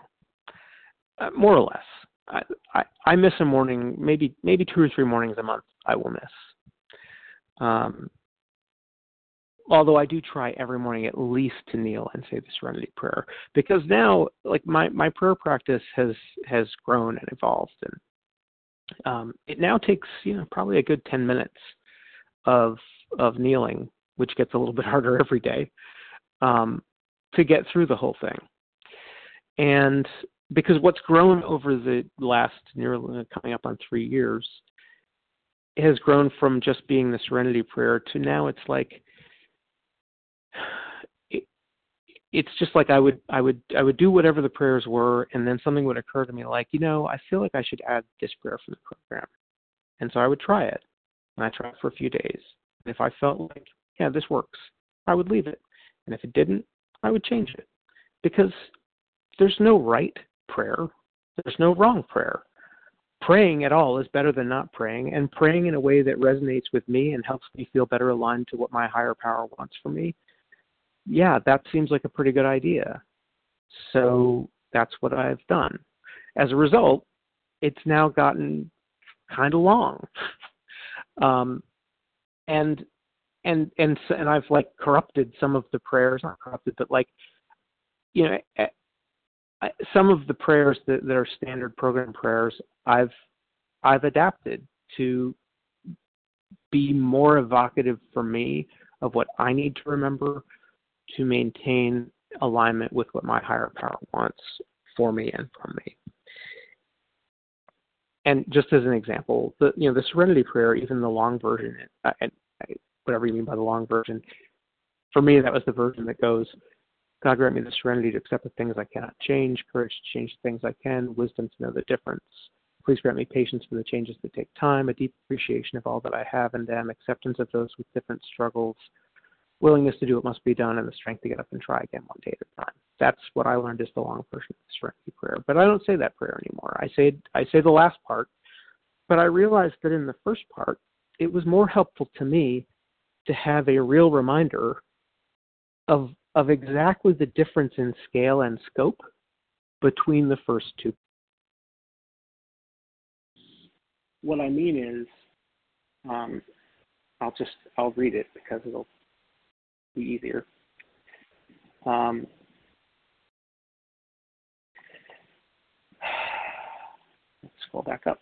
Uh, more or less. I, I, I miss a morning, maybe maybe two or three mornings a month. I will miss. Um, although I do try every morning at least to kneel and say the Serenity Prayer because now, like my my prayer practice has has grown and evolved, and um, it now takes you know probably a good ten minutes of of kneeling, which gets a little bit harder every day, um, to get through the whole thing. And because what's grown over the last nearly coming up on three years has grown from just being the serenity prayer to now it's like it, it's just like I would I would I would do whatever the prayers were and then something would occur to me like you know I feel like I should add this prayer for the program. And so I would try it and I tried for a few days. And if I felt like yeah this works I would leave it. And if it didn't I would change it because there's no right prayer. There's no wrong prayer. praying at all is better than not praying, and praying in a way that resonates with me and helps me feel better aligned to what my higher power wants for me, yeah, that seems like a pretty good idea. So that's what I've done. As a result, it's now gotten kind of long. Um, and and and and I've like corrupted some of the prayers, not corrupted, but like you know, eh, some of the prayers that, that are standard program prayers, I've I've adapted to be more evocative for me of what I need to remember to maintain alignment with what my higher power wants for me and from me. And just as an example, the you know the Serenity Prayer, even the long version, and whatever you mean by the long version, for me that was the version that goes, God grant me the serenity to accept the things I cannot change, courage to change the things I can, wisdom to know the difference. Please grant me patience for the changes that take time, a deep appreciation of all that I have and am, acceptance of those with different struggles, willingness to do what must be done, and the strength to get up and try again one day at a time. That's what I learned is the long version of the Serenity Prayer. But I don't say that prayer anymore. I say I say the last part, but I realized that in the first part, it was more helpful to me to have a real reminder of of exactly the difference in scale and scope between the first two. What I mean is, um, I'll just I'll read it because it'll be easier. Um, let's scroll back up.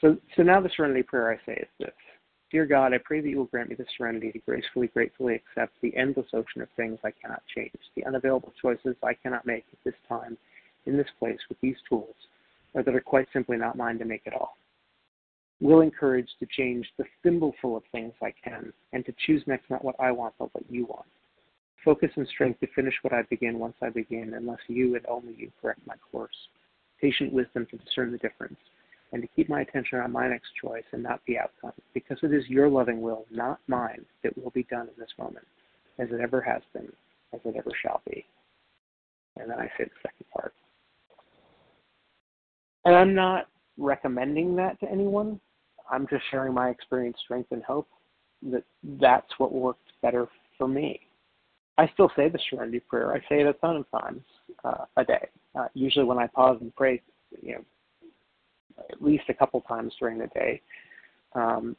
So, so now the Serenity Prayer I say is this Dear God, I pray that you will grant me the serenity to gracefully, gratefully accept the endless ocean of things I cannot change, the unavailable choices I cannot make at this time, in this place, with these tools, or that are quite simply not mine to make at all. Willing courage to change the thimbleful of things I can, and to choose next not what I want, but what you want. Focus and strength to finish what I begin once I begin, unless you and only you correct my course. Patient wisdom to discern the difference and to keep my attention on my next choice and not the outcome, because it is your loving will, not mine, that will be done in this moment, as it ever has been, as it ever shall be. And then I say the second part. And I'm not recommending that to anyone. I'm just sharing my experience, strength, and hope that that's what worked better for me. I still say the Serenity Prayer. I say it a ton of times uh, a day. Uh, usually, when I pause and pray, you know, at least a couple times during the day. Um,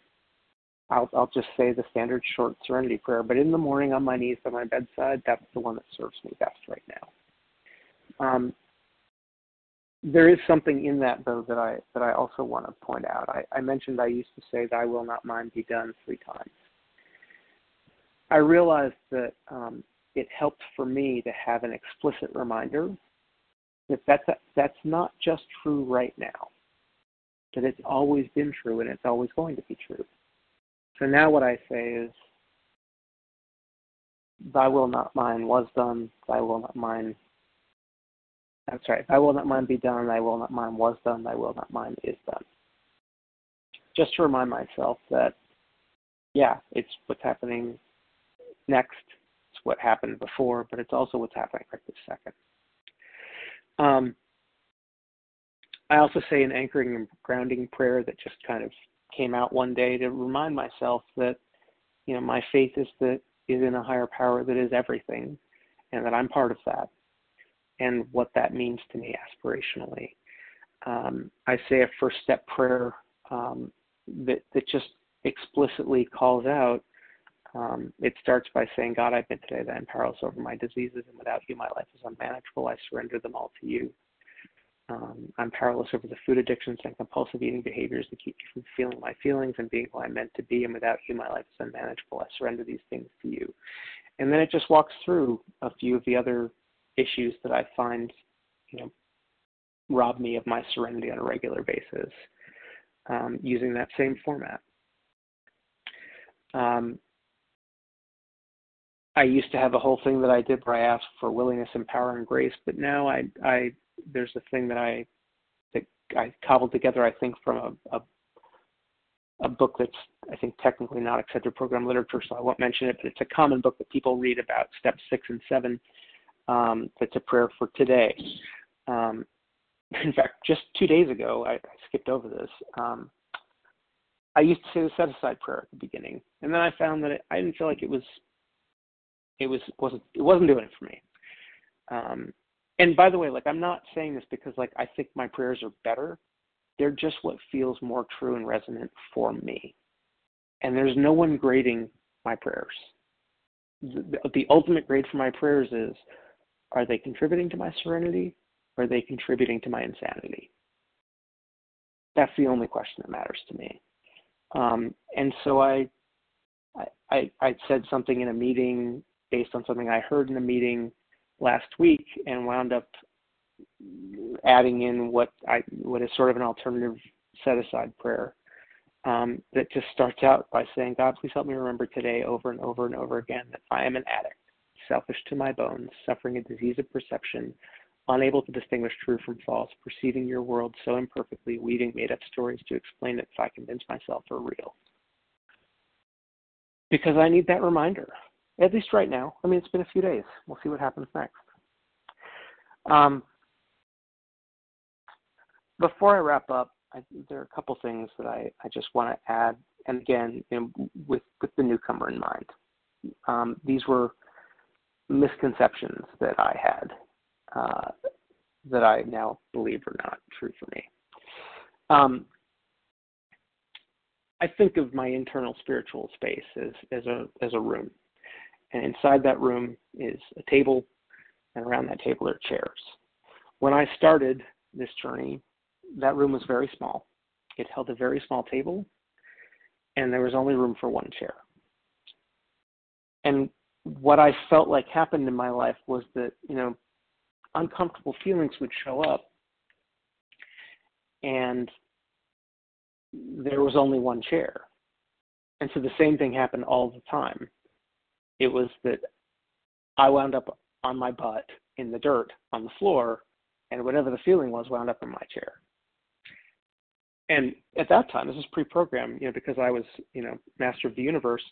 I'll, I'll just say the standard short serenity prayer, but in the morning on my knees by my bedside, that's the one that serves me best right now. Um, there is something in that though that I that I also want to point out. I, I mentioned I used to say, "Thy will not mine be done" three times. I realized that um, it helped for me to have an explicit reminder that that's a, that's not just true right now that it's always been true and it's always going to be true. So now what I say is, Thy will not mine was done, Thy will not mine. I'm sorry, Thy will not mine be done, Thy will not mine was done, Thy will not mine is done. Just to remind myself that, yeah, it's what's happening next, it's what happened before, but it's also what's happening right this second. Um, I also say an anchoring and grounding prayer that just kind of came out one day to remind myself that, you know, my faith is that is in a higher power that is everything, and that I'm part of that, and what that means to me aspirationally. Um, I say a first step prayer um, that that just explicitly calls out. Um, it starts by saying, God, I've been today that I'm powerless over my diseases, and without you, my life is unmanageable. I surrender them all to you. Um, I'm powerless over the food addictions and compulsive eating behaviors that keep me from feeling my feelings and being who I'm meant to be. And without you, my life is unmanageable. I surrender these things to you. And then it just walks through a few of the other issues that I find, you know, rob me of my serenity on a regular basis um, using that same format. Um, I used to have a whole thing that I did where I asked for willingness and power and grace, but now I I there's a thing that I that I cobbled together, I think, from a, a a book that's I think technically not accepted program literature, so I won't mention it, but it's a common book that people read about steps six and seven. Um, that's a prayer for today. Um, in fact, just two days ago, I, I skipped over this. Um, I used to say the set aside prayer at the beginning, and then I found that it, I didn't feel like it was, it was wasn't it wasn't doing it for me. Um, and by the way, like I'm not saying this because like I think my prayers are better. They're just what feels more true and resonant for me. And there's no one grading my prayers. The, the ultimate grade for my prayers is are they contributing to my serenity or are they contributing to my insanity? That's the only question that matters to me. Um, and so I, I, I said something in a meeting based on something I heard in a meeting last week and wound up adding in what I what is sort of an alternative set aside prayer um, that just starts out by saying, God, please help me remember today over and over and over again that I am an addict, selfish to my bones, suffering a disease of perception, unable to distinguish true from false, perceiving your world so imperfectly, weaving made up stories to explain it if I convince myself are real. Because I need that reminder at least right now. I mean, it's been a few days. We'll see what happens next. Um, before I wrap up, I, there are a couple things that I, I just want to add, and again, you know, with with the newcomer in mind. Um, these were misconceptions that I had uh, that I now believe are not true for me. Um, I think of my internal spiritual space as, as a as a room. And inside that room is a table, and around that table are chairs. When I started this journey, that room was very small. It held a very small table, and there was only room for one chair. And what I felt like happened in my life was that, you know, uncomfortable feelings would show up, and there was only one chair. And so the same thing happened all the time. It was that I wound up on my butt in the dirt on the floor, and whatever the feeling was wound up in my chair. And at that time, this was pre-programmed, you know, because I was, you know, master of the universe.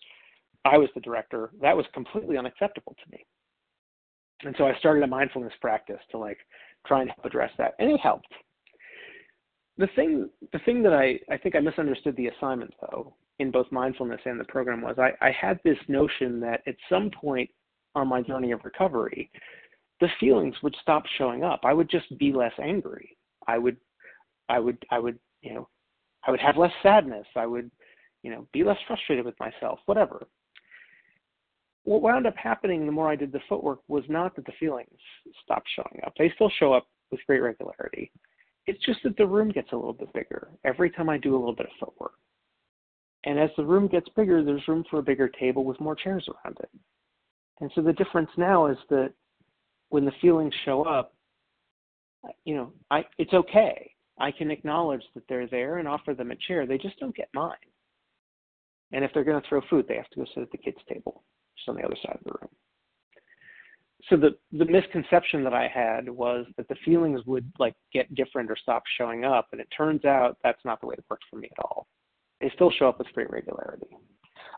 I was the director. That was completely unacceptable to me. And so I started a mindfulness practice to like try and help address that, and it helped. The thing, the thing that I, I think I misunderstood the assignment though in both mindfulness and the program was I, I had this notion that at some point on my journey of recovery, the feelings would stop showing up. I would just be less angry. I would, I would, I would, you know, I would have less sadness. I would, you know, be less frustrated with myself, whatever. What wound up happening the more I did the footwork was not that the feelings stopped showing up. They still show up with great regularity. It's just that the room gets a little bit bigger every time I do a little bit of footwork. And as the room gets bigger, there's room for a bigger table with more chairs around it. And so the difference now is that when the feelings show up, you know, I it's okay. I can acknowledge that they're there and offer them a chair. They just don't get mine. And if they're going to throw food, they have to go sit at the kids' table, just on the other side of the room. So the the misconception that I had was that the feelings would like get different or stop showing up, and it turns out that's not the way it works for me at all they still show up with great regularity.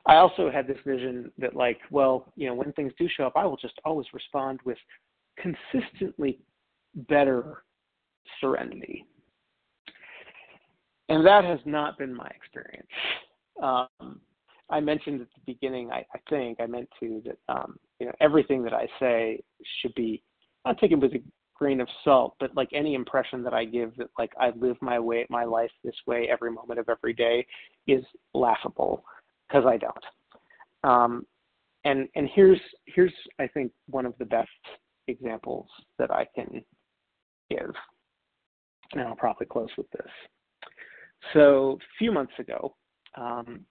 I also had this vision that, like, well, you know, when things do show up, I will just always respond with consistently better serenity. And that has not been my experience. Um, I mentioned at the beginning, I, I think I meant to that um, you know everything that I say should be not taken with a grain of salt, but like any impression that I give that like I live my way my life this way every moment of every day is laughable because I don't. Um, and and here's here's I think one of the best examples that I can give, and I'll probably close with this. So a few months ago, um,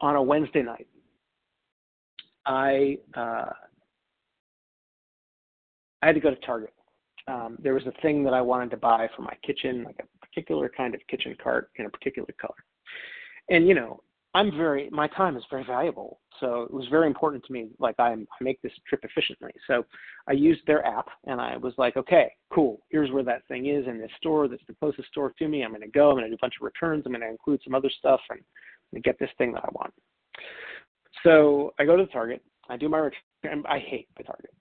on a Wednesday night, I uh, I had to go to Target. Um, there was a thing that I wanted to buy for my kitchen, like a particular kind of kitchen cart in a particular color. And you know, I'm very my time is very valuable, so it was very important to me. Like I, I make this trip efficiently, so I used their app, and I was like, okay, cool. Here's where that thing is in this store. That's the closest store to me. I'm going to go. I'm going to do a bunch of returns. I'm going to include some other stuff, and I'm get this thing that I want. So I go to the Target. I do my return. I hate the Target.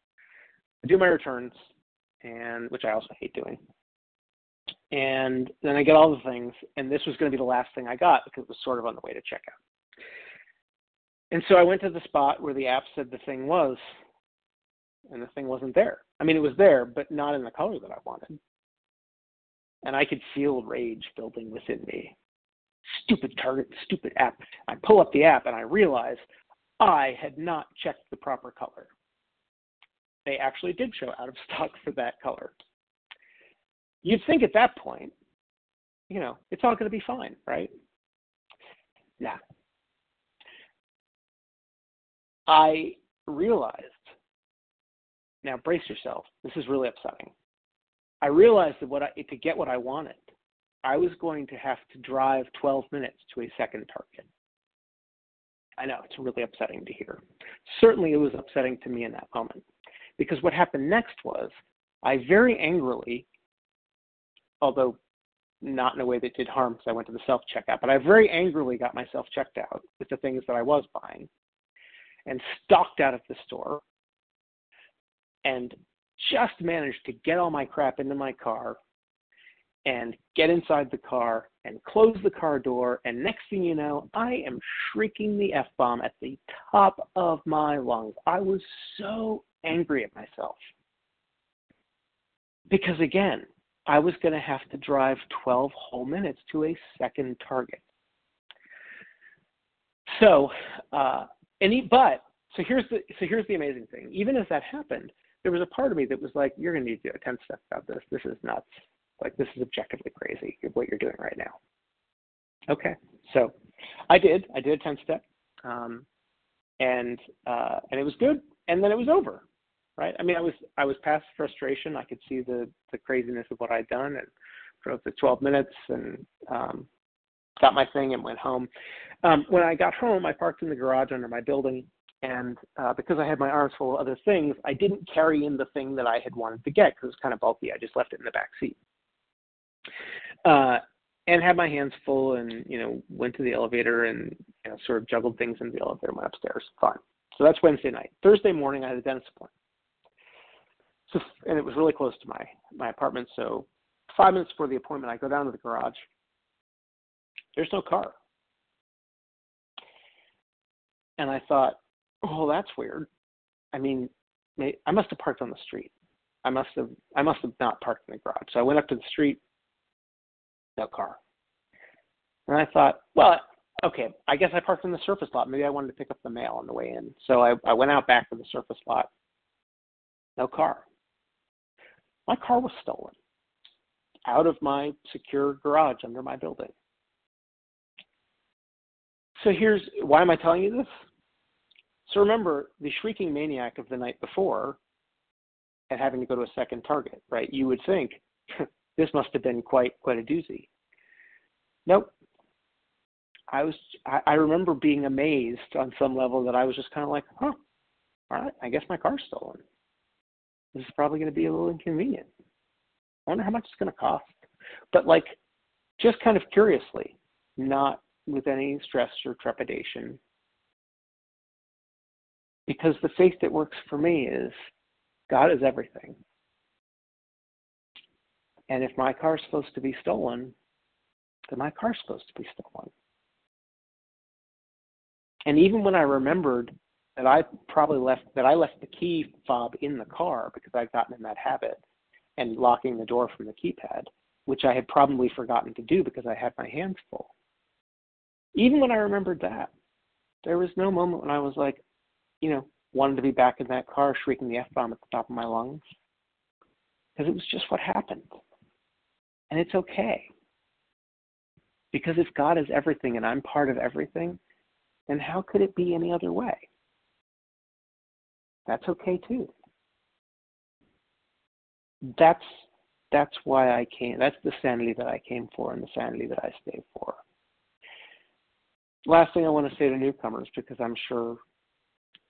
I do my returns, and which I also hate doing. And then I get all the things, and this was going to be the last thing I got because it was sort of on the way to checkout. And so I went to the spot where the app said the thing was, and the thing wasn't there. I mean, it was there, but not in the color that I wanted. And I could feel rage building within me. Stupid target, stupid app. I pull up the app and I realize I had not checked the proper color. They actually did show out of stock for that color. You'd think at that point, you know, it's all going to be fine, right? Nah. I realized, now brace yourself, this is really upsetting. I realized that what I, to get what I wanted, I was going to have to drive 12 minutes to a second target. I know it's really upsetting to hear. Certainly, it was upsetting to me in that moment because what happened next was I very angrily, although not in a way that did harm because I went to the self checkout, but I very angrily got myself checked out with the things that I was buying and stalked out of the store and just managed to get all my crap into my car and get inside the car and close the car door. And next thing you know, I am shrieking the F bomb at the top of my lungs. I was so angry at myself. Because again, I was going to have to drive 12 whole minutes to a second target. So, uh, any, but so here's the so here's the amazing thing. Even as that happened, there was a part of me that was like, "You're going to need to do a 10 step about this. This is nuts. Like this is objectively crazy what you're doing right now." Okay, so I did. I did a 10 step, um, and uh, and it was good. And then it was over, right? I mean, I was I was past frustration. I could see the the craziness of what I'd done, and drove the 12 minutes and um, got my thing and went home. Um, when I got home, I parked in the garage under my building, and uh, because I had my arms full of other things, I didn't carry in the thing that I had wanted to get because it was kind of bulky. I just left it in the back seat. Uh, and had my hands full and, you know, went to the elevator and, you know, sort of juggled things in the elevator and went upstairs. Fine. So that's Wednesday night. Thursday morning, I had a dentist appointment. So, and it was really close to my, my apartment. So five minutes before the appointment, I go down to the garage. There's no car. And I thought, oh, that's weird. I mean, I must have parked on the street. I must have I must have not parked in the garage. So I went up to the street, no car. And I thought, well, okay, I guess I parked in the surface lot. Maybe I wanted to pick up the mail on the way in. So I, I went out back to the surface lot. No car. My car was stolen out of my secure garage under my building. So here's why am I telling you this? So remember the shrieking maniac of the night before and having to go to a second target, right? You would think this must have been quite quite a doozy. Nope. I was I, I remember being amazed on some level that I was just kind of like, huh, all right, I guess my car's stolen. This is probably going to be a little inconvenient. I wonder how much it's going to cost. But like, just kind of curiously, not with any stress or trepidation, because the faith that works for me is God is everything. And if my car's supposed to be stolen, then my car's supposed to be stolen. And even when I remembered that I probably left that I left the key fob in the car because I'd gotten in that habit and locking the door from the keypad, which I had probably forgotten to do because I had my hands full. Even when I remembered that, there was no moment when I was like, you know, wanted to be back in that car shrieking the F bomb at the top of my lungs. Because it was just what happened. And it's okay. Because if God is everything and I'm part of everything, then how could it be any other way? That's okay too. That's that's why I came. That's the sanity that I came for and the sanity that I stay for. Last thing I want to say to newcomers, because I'm sure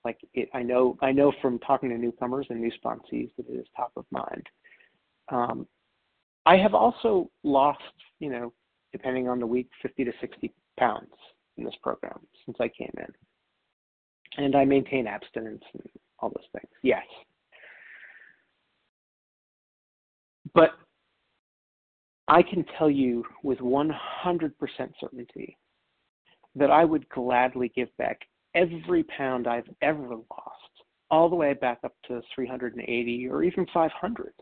like it, I know I know from talking to newcomers and new sponsees that it is top of mind. Um, I have also lost, you know, depending on the week, 50 to 60 pounds in this program since I came in, and I maintain abstinence and all those things. Yes. But I can tell you with 100% certainty that I would gladly give back every pound I've ever lost, all the way back up to 380 or even 500,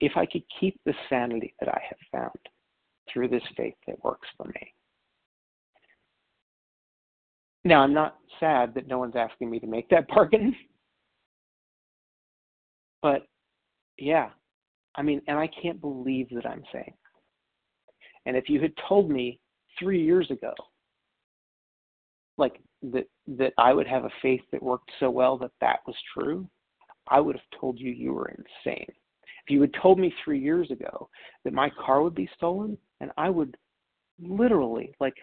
if I could keep the sanity that I have found through this faith that works for me. Now, I'm not sad that no one's asking me to make that bargain. But yeah, I mean, and I can't believe that I'm saying. And if you had told me three years ago, like that that I would have a faith that worked so well that that was true, I would have told you you were insane. If you had told me three years ago that my car would be stolen, and I would literally like,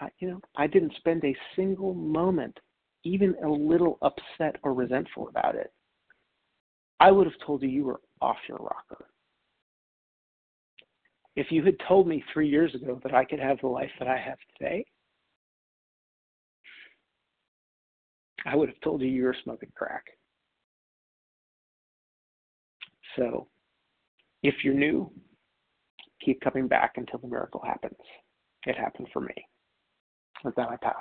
I, you know, I didn't spend a single moment, even a little upset or resentful about it. I would have told you you were off your rocker. If you had told me three years ago that I could have the life that I have today, I would have told you you were smoking crack. So if you're new, keep coming back until the miracle happens. It happened for me. With that, I pass.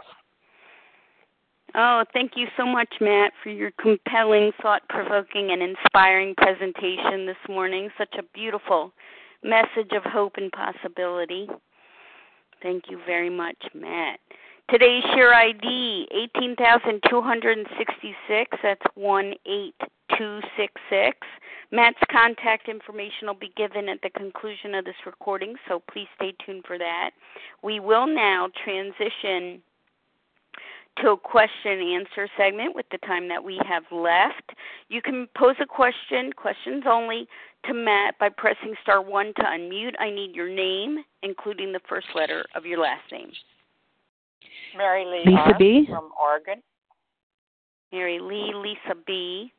Oh, thank you so much, Matt, for your compelling, thought provoking, and inspiring presentation this morning. Such a beautiful message of hope and possibility. Thank you very much, Matt. Today's share ID 18,266. That's 18266. Matt's contact information will be given at the conclusion of this recording, so please stay tuned for that. We will now transition to a question and answer segment with the time that we have left. You can pose a question, questions only, to Matt by pressing star 1 to unmute. I need your name, including the first letter of your last name. Mary Lee Lisa R. B. from Oregon. Mary Lee, Lisa B.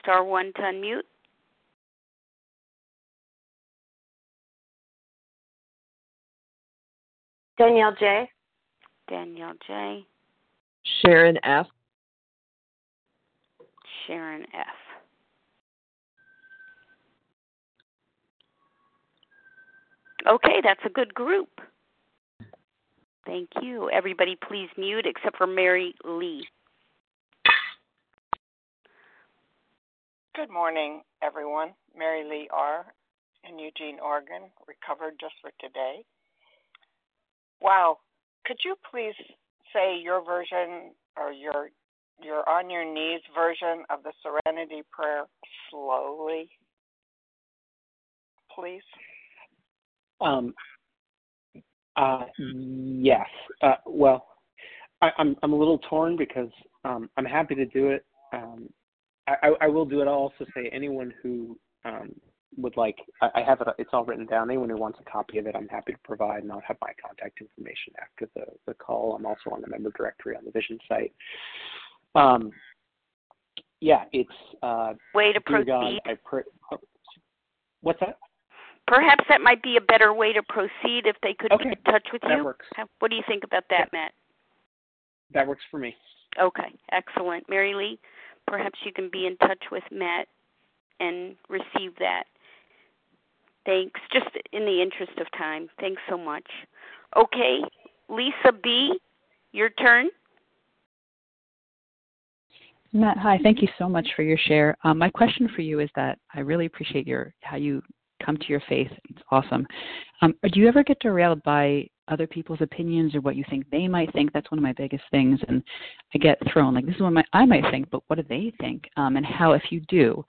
Star 1 to unmute. Danielle J. Danielle J. Sharon F. Sharon F. Okay, that's a good group. Thank you. Everybody, please mute except for Mary Lee. Good morning, everyone. Mary Lee R. in Eugene, Oregon, recovered just for today. Wow. Could you please say your version or your your on your knees version of the serenity prayer slowly? Please. Um, uh, yes. Uh, well, I, I'm I'm a little torn because um, I'm happy to do it. Um, I, I will do it. I'll also say anyone who um, would like, I, I have it. It's all written down. Anyone who wants a copy of it, I'm happy to provide, and I'll have my contact information after the the call. I'm also on the member directory on the Vision site. Um, yeah, it's uh, Way to dear God, proceed. I pray. What's that? Perhaps that might be a better way to proceed if they could Okay. be in touch with That you. works. What do you think about that, Matt? That works for me. Okay, excellent. Mary Lee, perhaps you can be in touch with Matt and receive that. Thanks. Just in the interest of time. Thanks so much. Okay, Lisa B, your turn. Matt, hi. Thank you so much for your share. Um, my question for you is that I really appreciate your how you come to your faith. It's awesome. Um, do you ever get derailed by other people's opinions or what you think they might think? That's one of my biggest things, and I get thrown like this is what my, I might think, but what do they think? Um, and how, if you do,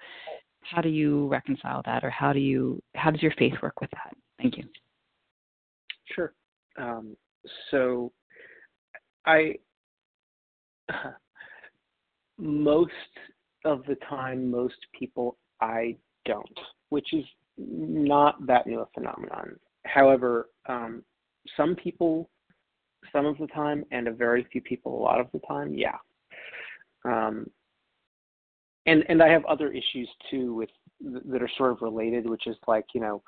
how do you reconcile that, or how do you how does your faith work with that? Thank you. Sure. Um, so, I most of the time, most people I don't, which is not that new a phenomenon. However, um, some people, some of the time, and a very few people, a lot of the time, yeah. Um, and and I have other issues too with that are sort of related, which is like you know,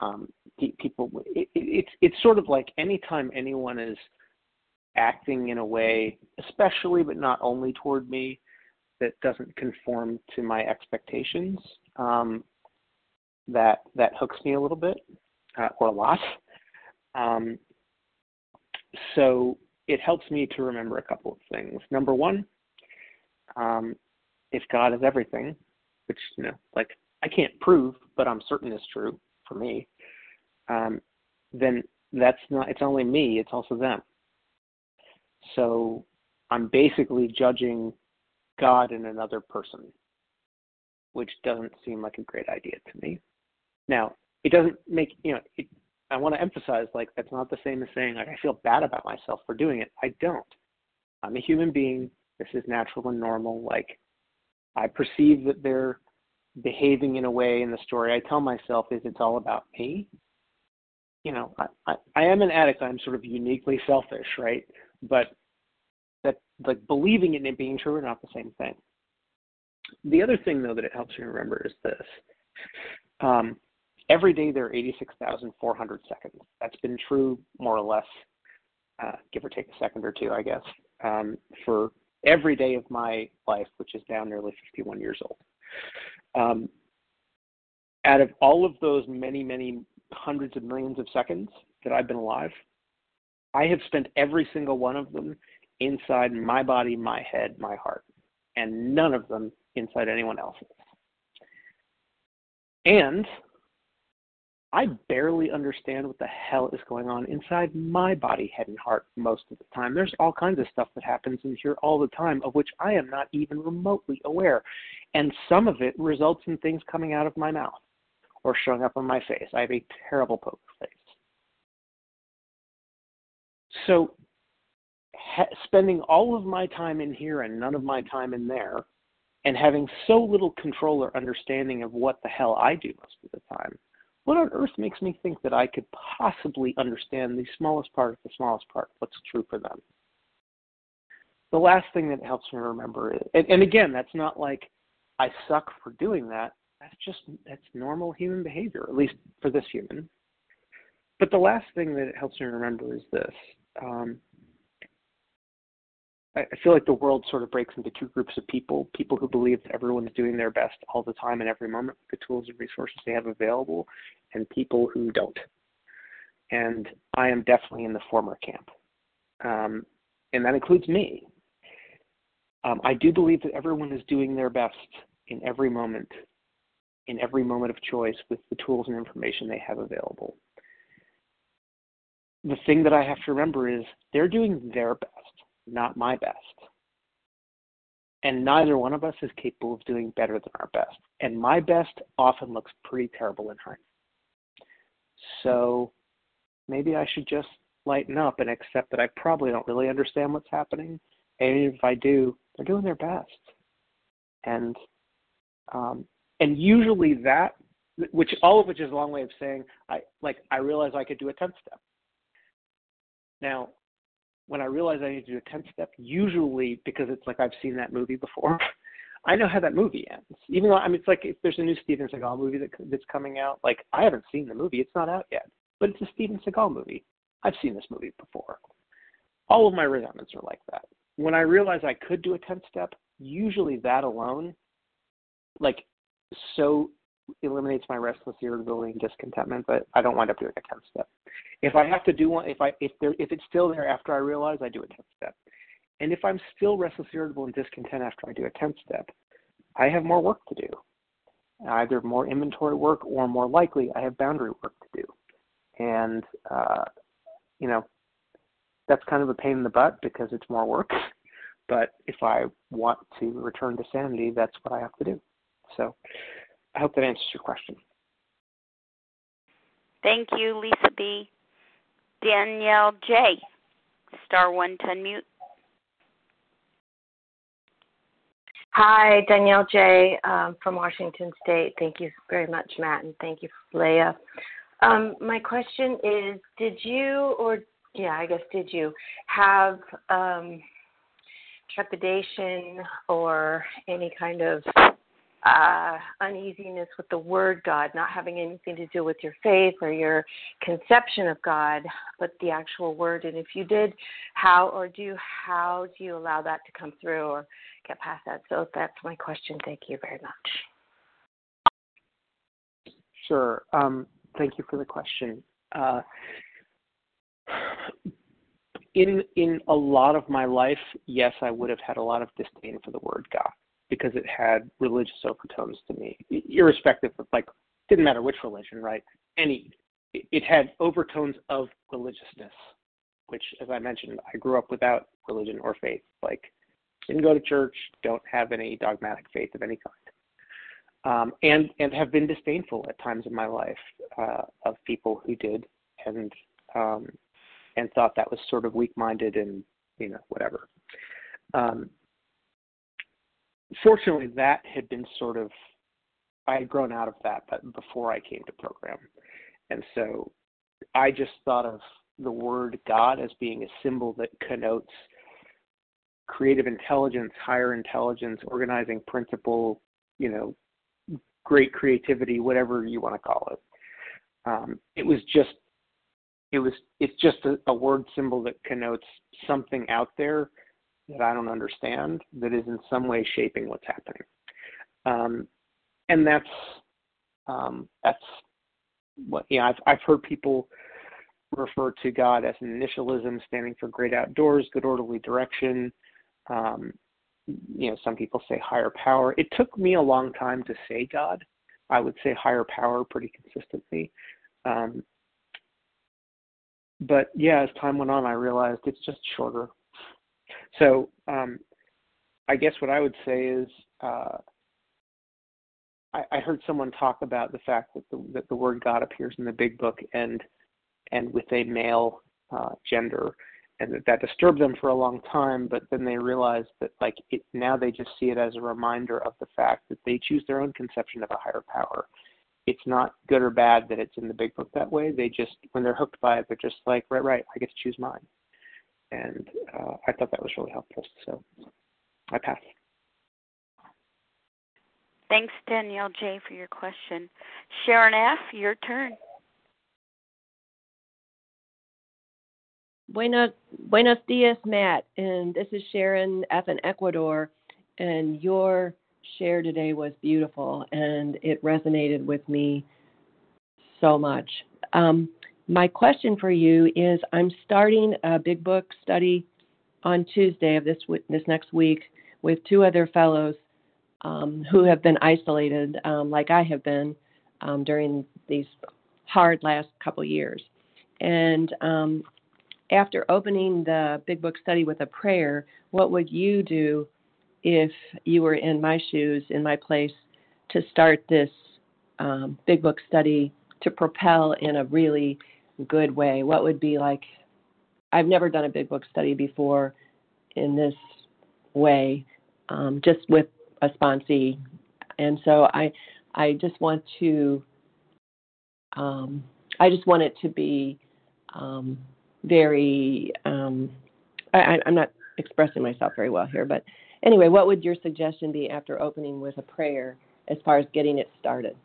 um, pe- people. It, it, it's it's sort of like anytime anyone is acting in a way, especially but not only toward me, that doesn't conform to my expectations, um, that that hooks me a little bit uh, or a lot. Um, so it helps me to remember a couple of things. Number one, um, if God is everything, which you know, like I can't prove, but I'm certain is true for me, um, then that's not. It's only me. It's also them. So I'm basically judging God in another person, which doesn't seem like a great idea to me. Now, it doesn't make you know. It, I want to emphasize like that's not the same as saying like I feel bad about myself for doing it. I don't. I'm a human being. This is natural and normal. Like I perceive that they're behaving in a way in the story. I tell myself is it's all about me. You know, I, I, I am an addict. I'm sort of uniquely selfish, right? But that like believing and it being true are not the same thing. The other thing though that it helps me remember is this. Um, every day there are 86,400 seconds. That's been true more or less, uh, give or take a second or two, I guess, um, for every day of my life, which is now nearly 51 years old. Um, out of all of those many, many hundreds of millions of seconds that I've been alive, I have spent every single one of them inside my body, my head, my heart, and none of them inside anyone else's. And I barely understand what the hell is going on inside my body, head, and heart most of the time. There's all kinds of stuff that happens in here all the time of which I am not even remotely aware. And some of it results in things coming out of my mouth or showing up on my face. I have a terrible poker face. So, ha- spending all of my time in here and none of my time in there, and having so little control or understanding of what the hell I do most of the time what on earth makes me think that I could possibly understand the smallest part of the smallest part, what's true for them? The last thing that helps me remember is, and, and again, that's not like I suck for doing that. That's just that's normal human behavior, at least for this human. But the last thing that it helps me remember is this: um, I feel like the world sort of breaks into two groups of people people who believe that everyone's doing their best all the time and every moment with the tools and resources they have available, and people who don't. And I am definitely in the former camp. Um, and that includes me. Um, I do believe that everyone is doing their best in every moment, in every moment of choice with the tools and information they have available. The thing that I have to remember is they're doing their best not my best. And neither one of us is capable of doing better than our best. And my best often looks pretty terrible in hindsight. So maybe I should just lighten up and accept that I probably don't really understand what's happening. And if I do, they're doing their best. And um, and usually that, which all of which is a long way of saying, I like I realize I could do a tenth step. Now, when I realize I need to do a 10 step, usually because it's like I've seen that movie before, I know how that movie ends. Even though, I mean, it's like if there's a new Steven Seagal movie that, that's coming out, like I haven't seen the movie, it's not out yet, but it's a Steven Seagal movie. I've seen this movie before. All of my resentments are like that. When I realize I could do a 10 step, usually that alone, like, so eliminates my restless irritability and discontentment, but I don't wind up doing a 10 step. If I have to do one, if I if there if it's still there after I realize, I do a 10 step. And if I'm still restless, irritable, and discontent after I do a 10 step, I have more work to do. Either more inventory work or more likely I have boundary work to do. And, uh, you know, that's kind of a pain in the butt because it's more work. But if I want to return to sanity, that's what I have to do. So I hope that answers your question. Thank you, Lisa B. Danielle J. Star one to unmute. Hi, Danielle J. Um, from Washington State. Thank you very much, Matt, and thank you, Leah. Um, my question is Did you, or yeah, I guess, did you have um, trepidation or any kind of uh, uneasiness with the word God, not having anything to do with your faith or your conception of God, but the actual word. And if you did, how or do how do you allow that to come through or get past that? So that's my question. Thank you very much. Sure. Um, thank you for the question. Uh, in in a lot of my life, yes, I would have had a lot of disdain for the word God because it had religious overtones to me, irrespective of like didn't matter which religion, right? Any it had overtones of religiousness, which, as I mentioned, I grew up without religion or faith. Like, didn't go to church, don't have any dogmatic faith of any kind, um, and and have been disdainful at times in my life uh, of people who did, and um, and thought that was sort of weak-minded and you know whatever. Um, fortunately, that had been sort of I had grown out of that, but before I came to program, and so I just thought of the word God as being a symbol that connotes creative intelligence, higher intelligence, organizing principle, you know, great creativity, whatever you want to call it. Um, it was just, it was, it's just a, a word symbol that connotes something out there that I don't understand that is in some way shaping what's happening. Um, and that's um, that's what yeah I've I've heard people refer to God as an initialism, standing for great outdoors, good orderly direction. Um, you know, some people say higher power. It took me a long time to say God. I would say higher power pretty consistently. Um, but yeah, as time went on, I realized it's just shorter. So um, I guess what I would say is uh, I, I, heard someone talk about the fact that the, that the word God appears in the Big Book and and with a male uh, gender, and that that disturbed them for a long time. But then they realized that like it, now they just see it as a reminder of the fact that they choose their own conception of a higher power. It's not good or bad that it's in the Big Book that way. They just when they're hooked by it, they're just like right, right. I get to choose mine and uh, I thought that was really helpful. So I pass. Thanks, Danielle J, for your question. Sharon F, your turn. Buenos, buenos dias, Matt. And this is Sharon F in Ecuador. And your share today was beautiful and it resonated with me so much. Um, my question for you is I'm starting a big book study on Tuesday of this this next week with two other fellows um, who have been isolated, um, like I have been um, during these hard last couple years. And um, after opening the big book study with a prayer, what would you do if you were in my shoes, in my place, to start this um, big book study to propel in a really good way? What would be like? I've never done a big book study before in this way, um, just with a sponsee, and so I, I just want to, um, I just want it to be um, very. Um, I, I'm not expressing myself very well here, but anyway, what would your suggestion be after opening with a prayer as far as getting it started?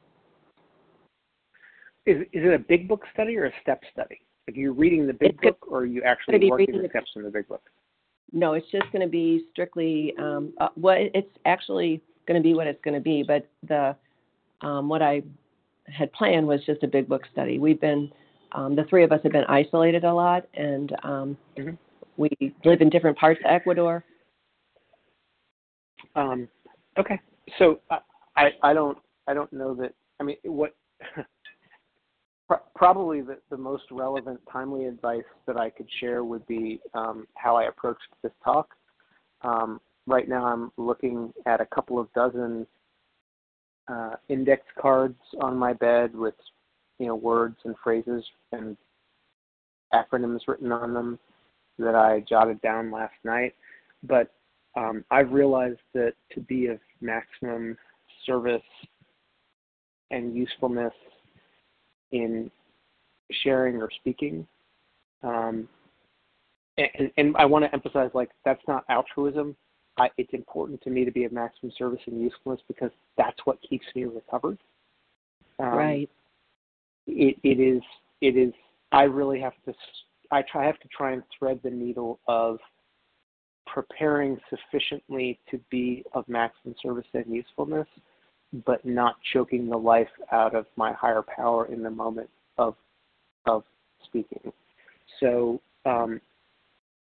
Is is it a big book study or a step study? Like you're reading the big book, or are you actually working the steps in the big book? No, it's just going to be strictly um, uh, what it's actually going to be. What it's going to be, but the um, what I had planned was just a big book study. We've been um, the three of us have been isolated a lot, and um, mm-hmm. we live in different parts of Ecuador. Um, okay, so I I don't I don't know that. I mean, what probably the, the most relevant, timely advice that I could share would be um, how I approached this talk. Um, right now, I'm looking at a couple of dozen uh, index cards on my bed with, you know, words and phrases and acronyms written on them that I jotted down last night. But um, I've realized that to be of maximum service and usefulness in sharing or speaking. Um, and, and I want to emphasize, like, that's not altruism. I, it's important to me to be of maximum service and usefulness because that's what keeps me recovered. Um, right. It it is it is. I really have to. I try I have to try and thread the needle of preparing sufficiently to be of maximum service and usefulness, but not choking the life out of my higher power in the moment of of speaking. So, um,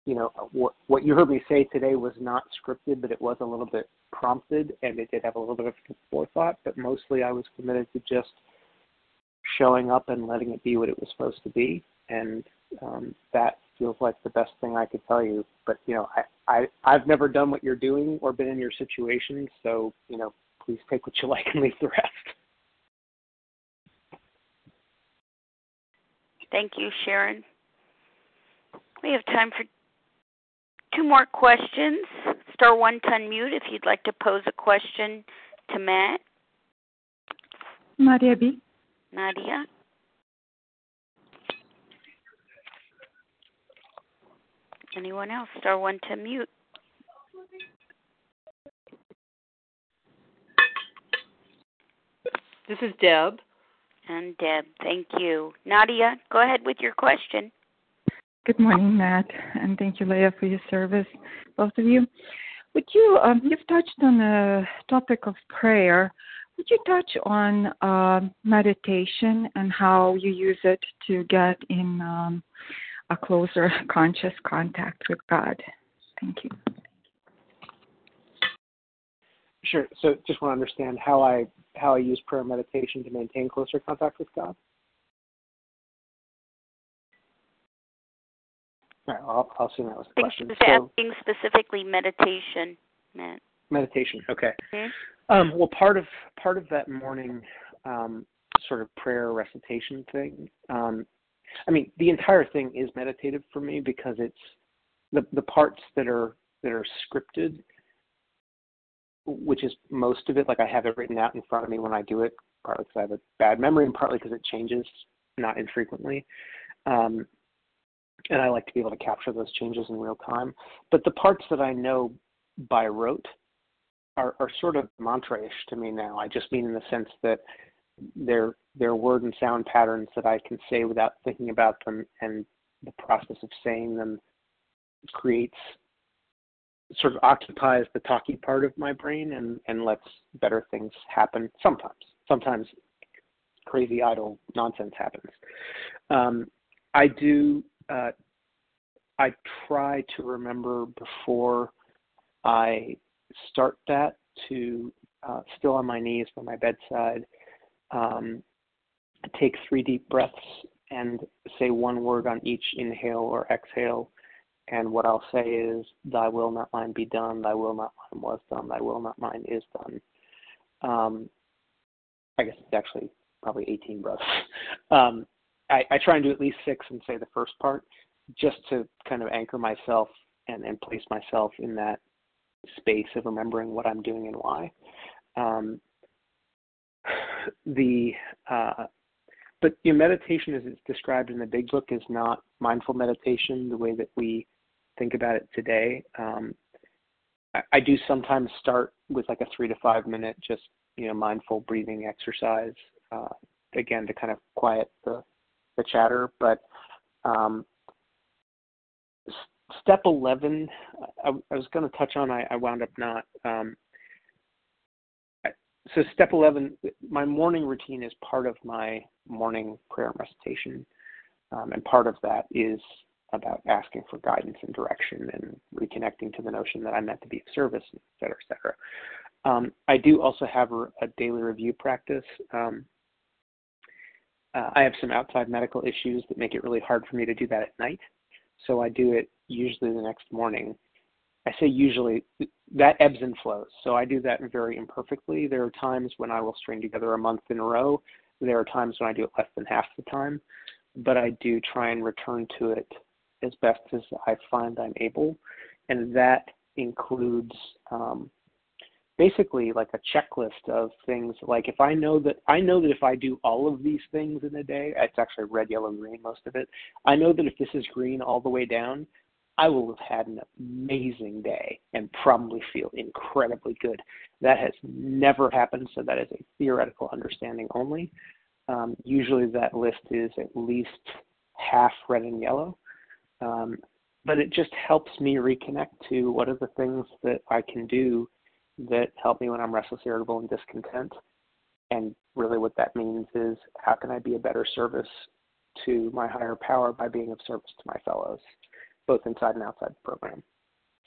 you know, what what you heard me say today was not scripted, but it was a little bit prompted, and it did have a little bit of forethought. But mostly, I was committed to just showing up and letting it be what it was supposed to be, and um, that feels like the best thing I could tell you. But you know, I, I I've never done what you're doing or been in your situation, so you know, please take what you like and leave the rest. Thank you, Sharon. We have time for two more questions. Star one to unmute if you'd like to pose a question to Matt. Nadia B. Nadia. Anyone else? Star one to mute. This is Deb. And Deb, thank you. Nadia, go ahead with your question. Good morning, Matt, and thank you, Leah, for your service, both of you. Would you, um, you've touched on the topic of prayer. Would you touch on uh, meditation and how you use it to get in um, a closer conscious contact with God? Thank you. Sure. So, just want to understand how I how I use prayer meditation to maintain closer contact with God. All right, I'll, I'll assume that was the question. So, asking specifically meditation, Matt. Meditation. Okay. Mm-hmm. Um, well, part of part of that morning um, sort of prayer recitation thing. Um, I mean, the entire thing is meditative for me because it's the the parts that are that are scripted which is most of it. Like I have it written out in front of me when I do it, partly because I have a bad memory and partly because it changes not infrequently. Um, and I like to be able to capture those changes in real time. But the parts that I know by rote are, are sort of mantra-ish to me now. I just mean in the sense that they're they're word and sound patterns that I can say without thinking about them, and the process of saying them creates sort of occupies the talky part of my brain and and lets better things happen sometimes. Sometimes crazy idle nonsense happens. Um, i do uh, i try to remember before i start that to uh, still on my knees by my bedside um, take three deep breaths and say one word on each inhale or exhale and what I'll say is, Thy will not mine be done, Thy will not mine was done, Thy will not mine is done. Um, I guess it's actually probably 18 breaths. Um, I, I, try and do at least six and say the first part just to kind of anchor myself and, and place myself in that space of remembering what I'm doing and why. Um, the uh, but your meditation as it's described in the big book is not mindful meditation the way that we think about it today. Um, I, I, do sometimes start with like a three to five minute just you know mindful breathing exercise uh, again to kind of quiet the the chatter. But um, step eleven, I, I was going to touch on. I, I, wound up not. Um, so step 11 my morning routine is part of my morning prayer and recitation um, and part of that is about asking for guidance and direction and reconnecting to the notion that I'm meant to be of service, et cetera, et cetera. Um, I do also have a, daily review practice. Um, uh, I have some outside medical issues that make it really hard for me to do that at night. So I do it usually the next morning. I say usually, that ebbs and flows. So I do that very imperfectly. There are times when I will string together a month in a row. There are times when I do it less than half the time. But I do try and return to it as best as I find I'm able, and that includes um, basically like a checklist of things. Like if I know that I know that if I do all of these things in a day, it's actually red, yellow, green most of it. I know that if this is green all the way down, I will have had an amazing day and probably feel incredibly good. That has never happened, so that is a theoretical understanding only. Um, usually that list is at least half red and yellow. Um, but it just helps me reconnect to what are the things that I can do that help me when I'm restless, irritable, and discontent. And really, what that means is how can I be a better service to my higher power by being of service to my fellows, both inside and outside the program.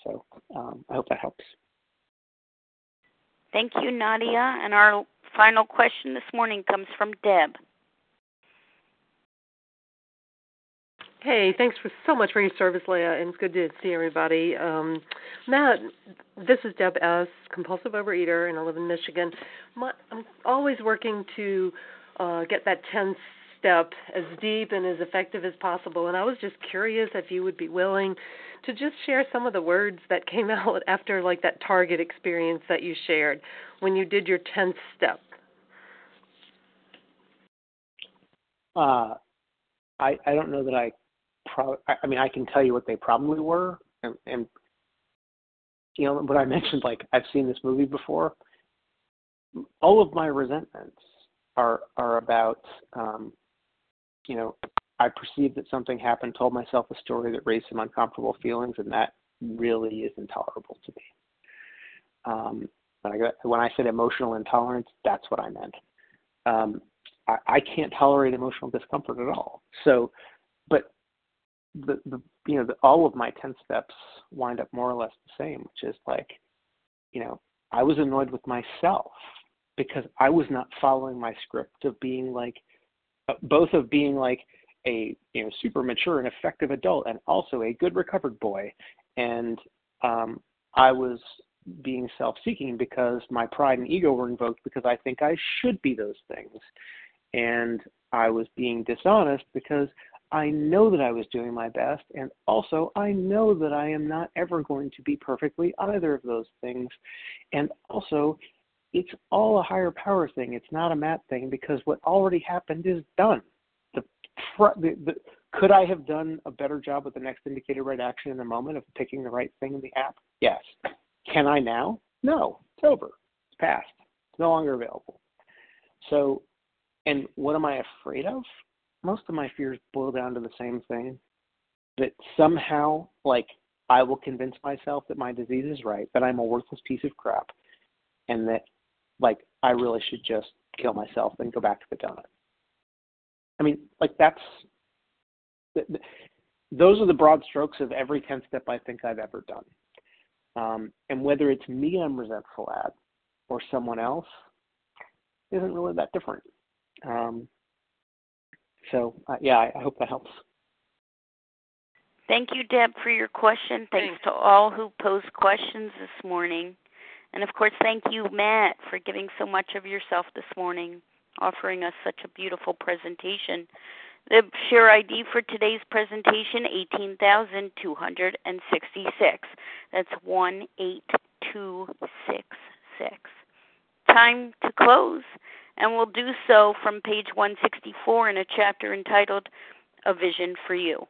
So um, I hope that helps. Thank you, Nadia. And our final question this morning comes from Deb. Hey, thanks for so much for your service, Leah, and it's good to see everybody. Um, Matt, this is Deb S., compulsive overeater, and I live in Michigan. My, I'm always working to uh, get that 10 step as deep and as effective as possible, and I was just curious if you would be willing to just share some of the words that came out after like that target experience that you shared when you did your 10th step. Uh, I I don't know that I I mean, I can tell you what they probably were, and, and you know, what I mentioned, like I've seen this movie before. All of my resentments are are about, um, you know, I perceived that something happened, told myself a story that raised some uncomfortable feelings, and that really is intolerable to me. Um, when I got, when I said emotional intolerance, that's what I meant. Um, I, I can't tolerate emotional discomfort at all. So, the, the you know the, all of my 10 steps wind up more or less the same which is like you know i was annoyed with myself because i was not following my script of being like uh, both of being like a you know super mature and effective adult and also a good recovered boy. And um i was being self-seeking because my pride and ego were invoked because i think i should be those things. And i was being dishonest because I know that I was doing my best, and also I know that I am not ever going to be perfectly either of those things. And also, it's all a higher power thing. It's not a Matt thing because what already happened is done. The, the, the could I have done a better job with the next indicator right action in the moment of picking the right thing in the app? Yes. Can I now? No. It's over. It's past. It's no longer available. So, and what am I afraid of? Most of my fears boil down to the same thing that somehow like I will convince myself that my disease is right, that I'm a worthless piece of crap, and that like I really should just kill myself and go back to the donut. I mean, like that's those are the broad strokes of every 10 step I think I've ever done. Um, and whether it's me I'm resentful at or someone else isn't really that different. Um, so uh, yeah, I, I hope that helps. Thank you, Deb, for your question. Thanks, Thanks to all who posed questions this morning. And of course, thank you, Matt, for giving so much of yourself this morning, offering us such a beautiful presentation. The share ID for today's presentation, 18,266. That's 18266. Time to close and we'll do so from page 164 in a chapter entitled A Vision for You.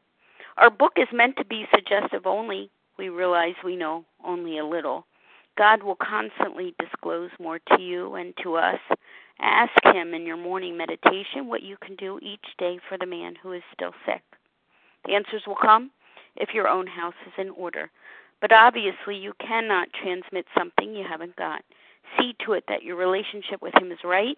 Our book is meant to be suggestive only. We realize we know only a little. God will constantly disclose more to you and to us. Ask Him in your morning meditation what you can do each day for the man who is still sick. The answers will come if your own house is in order. But obviously, you cannot transmit something you haven't got. See to it that your relationship with Him is right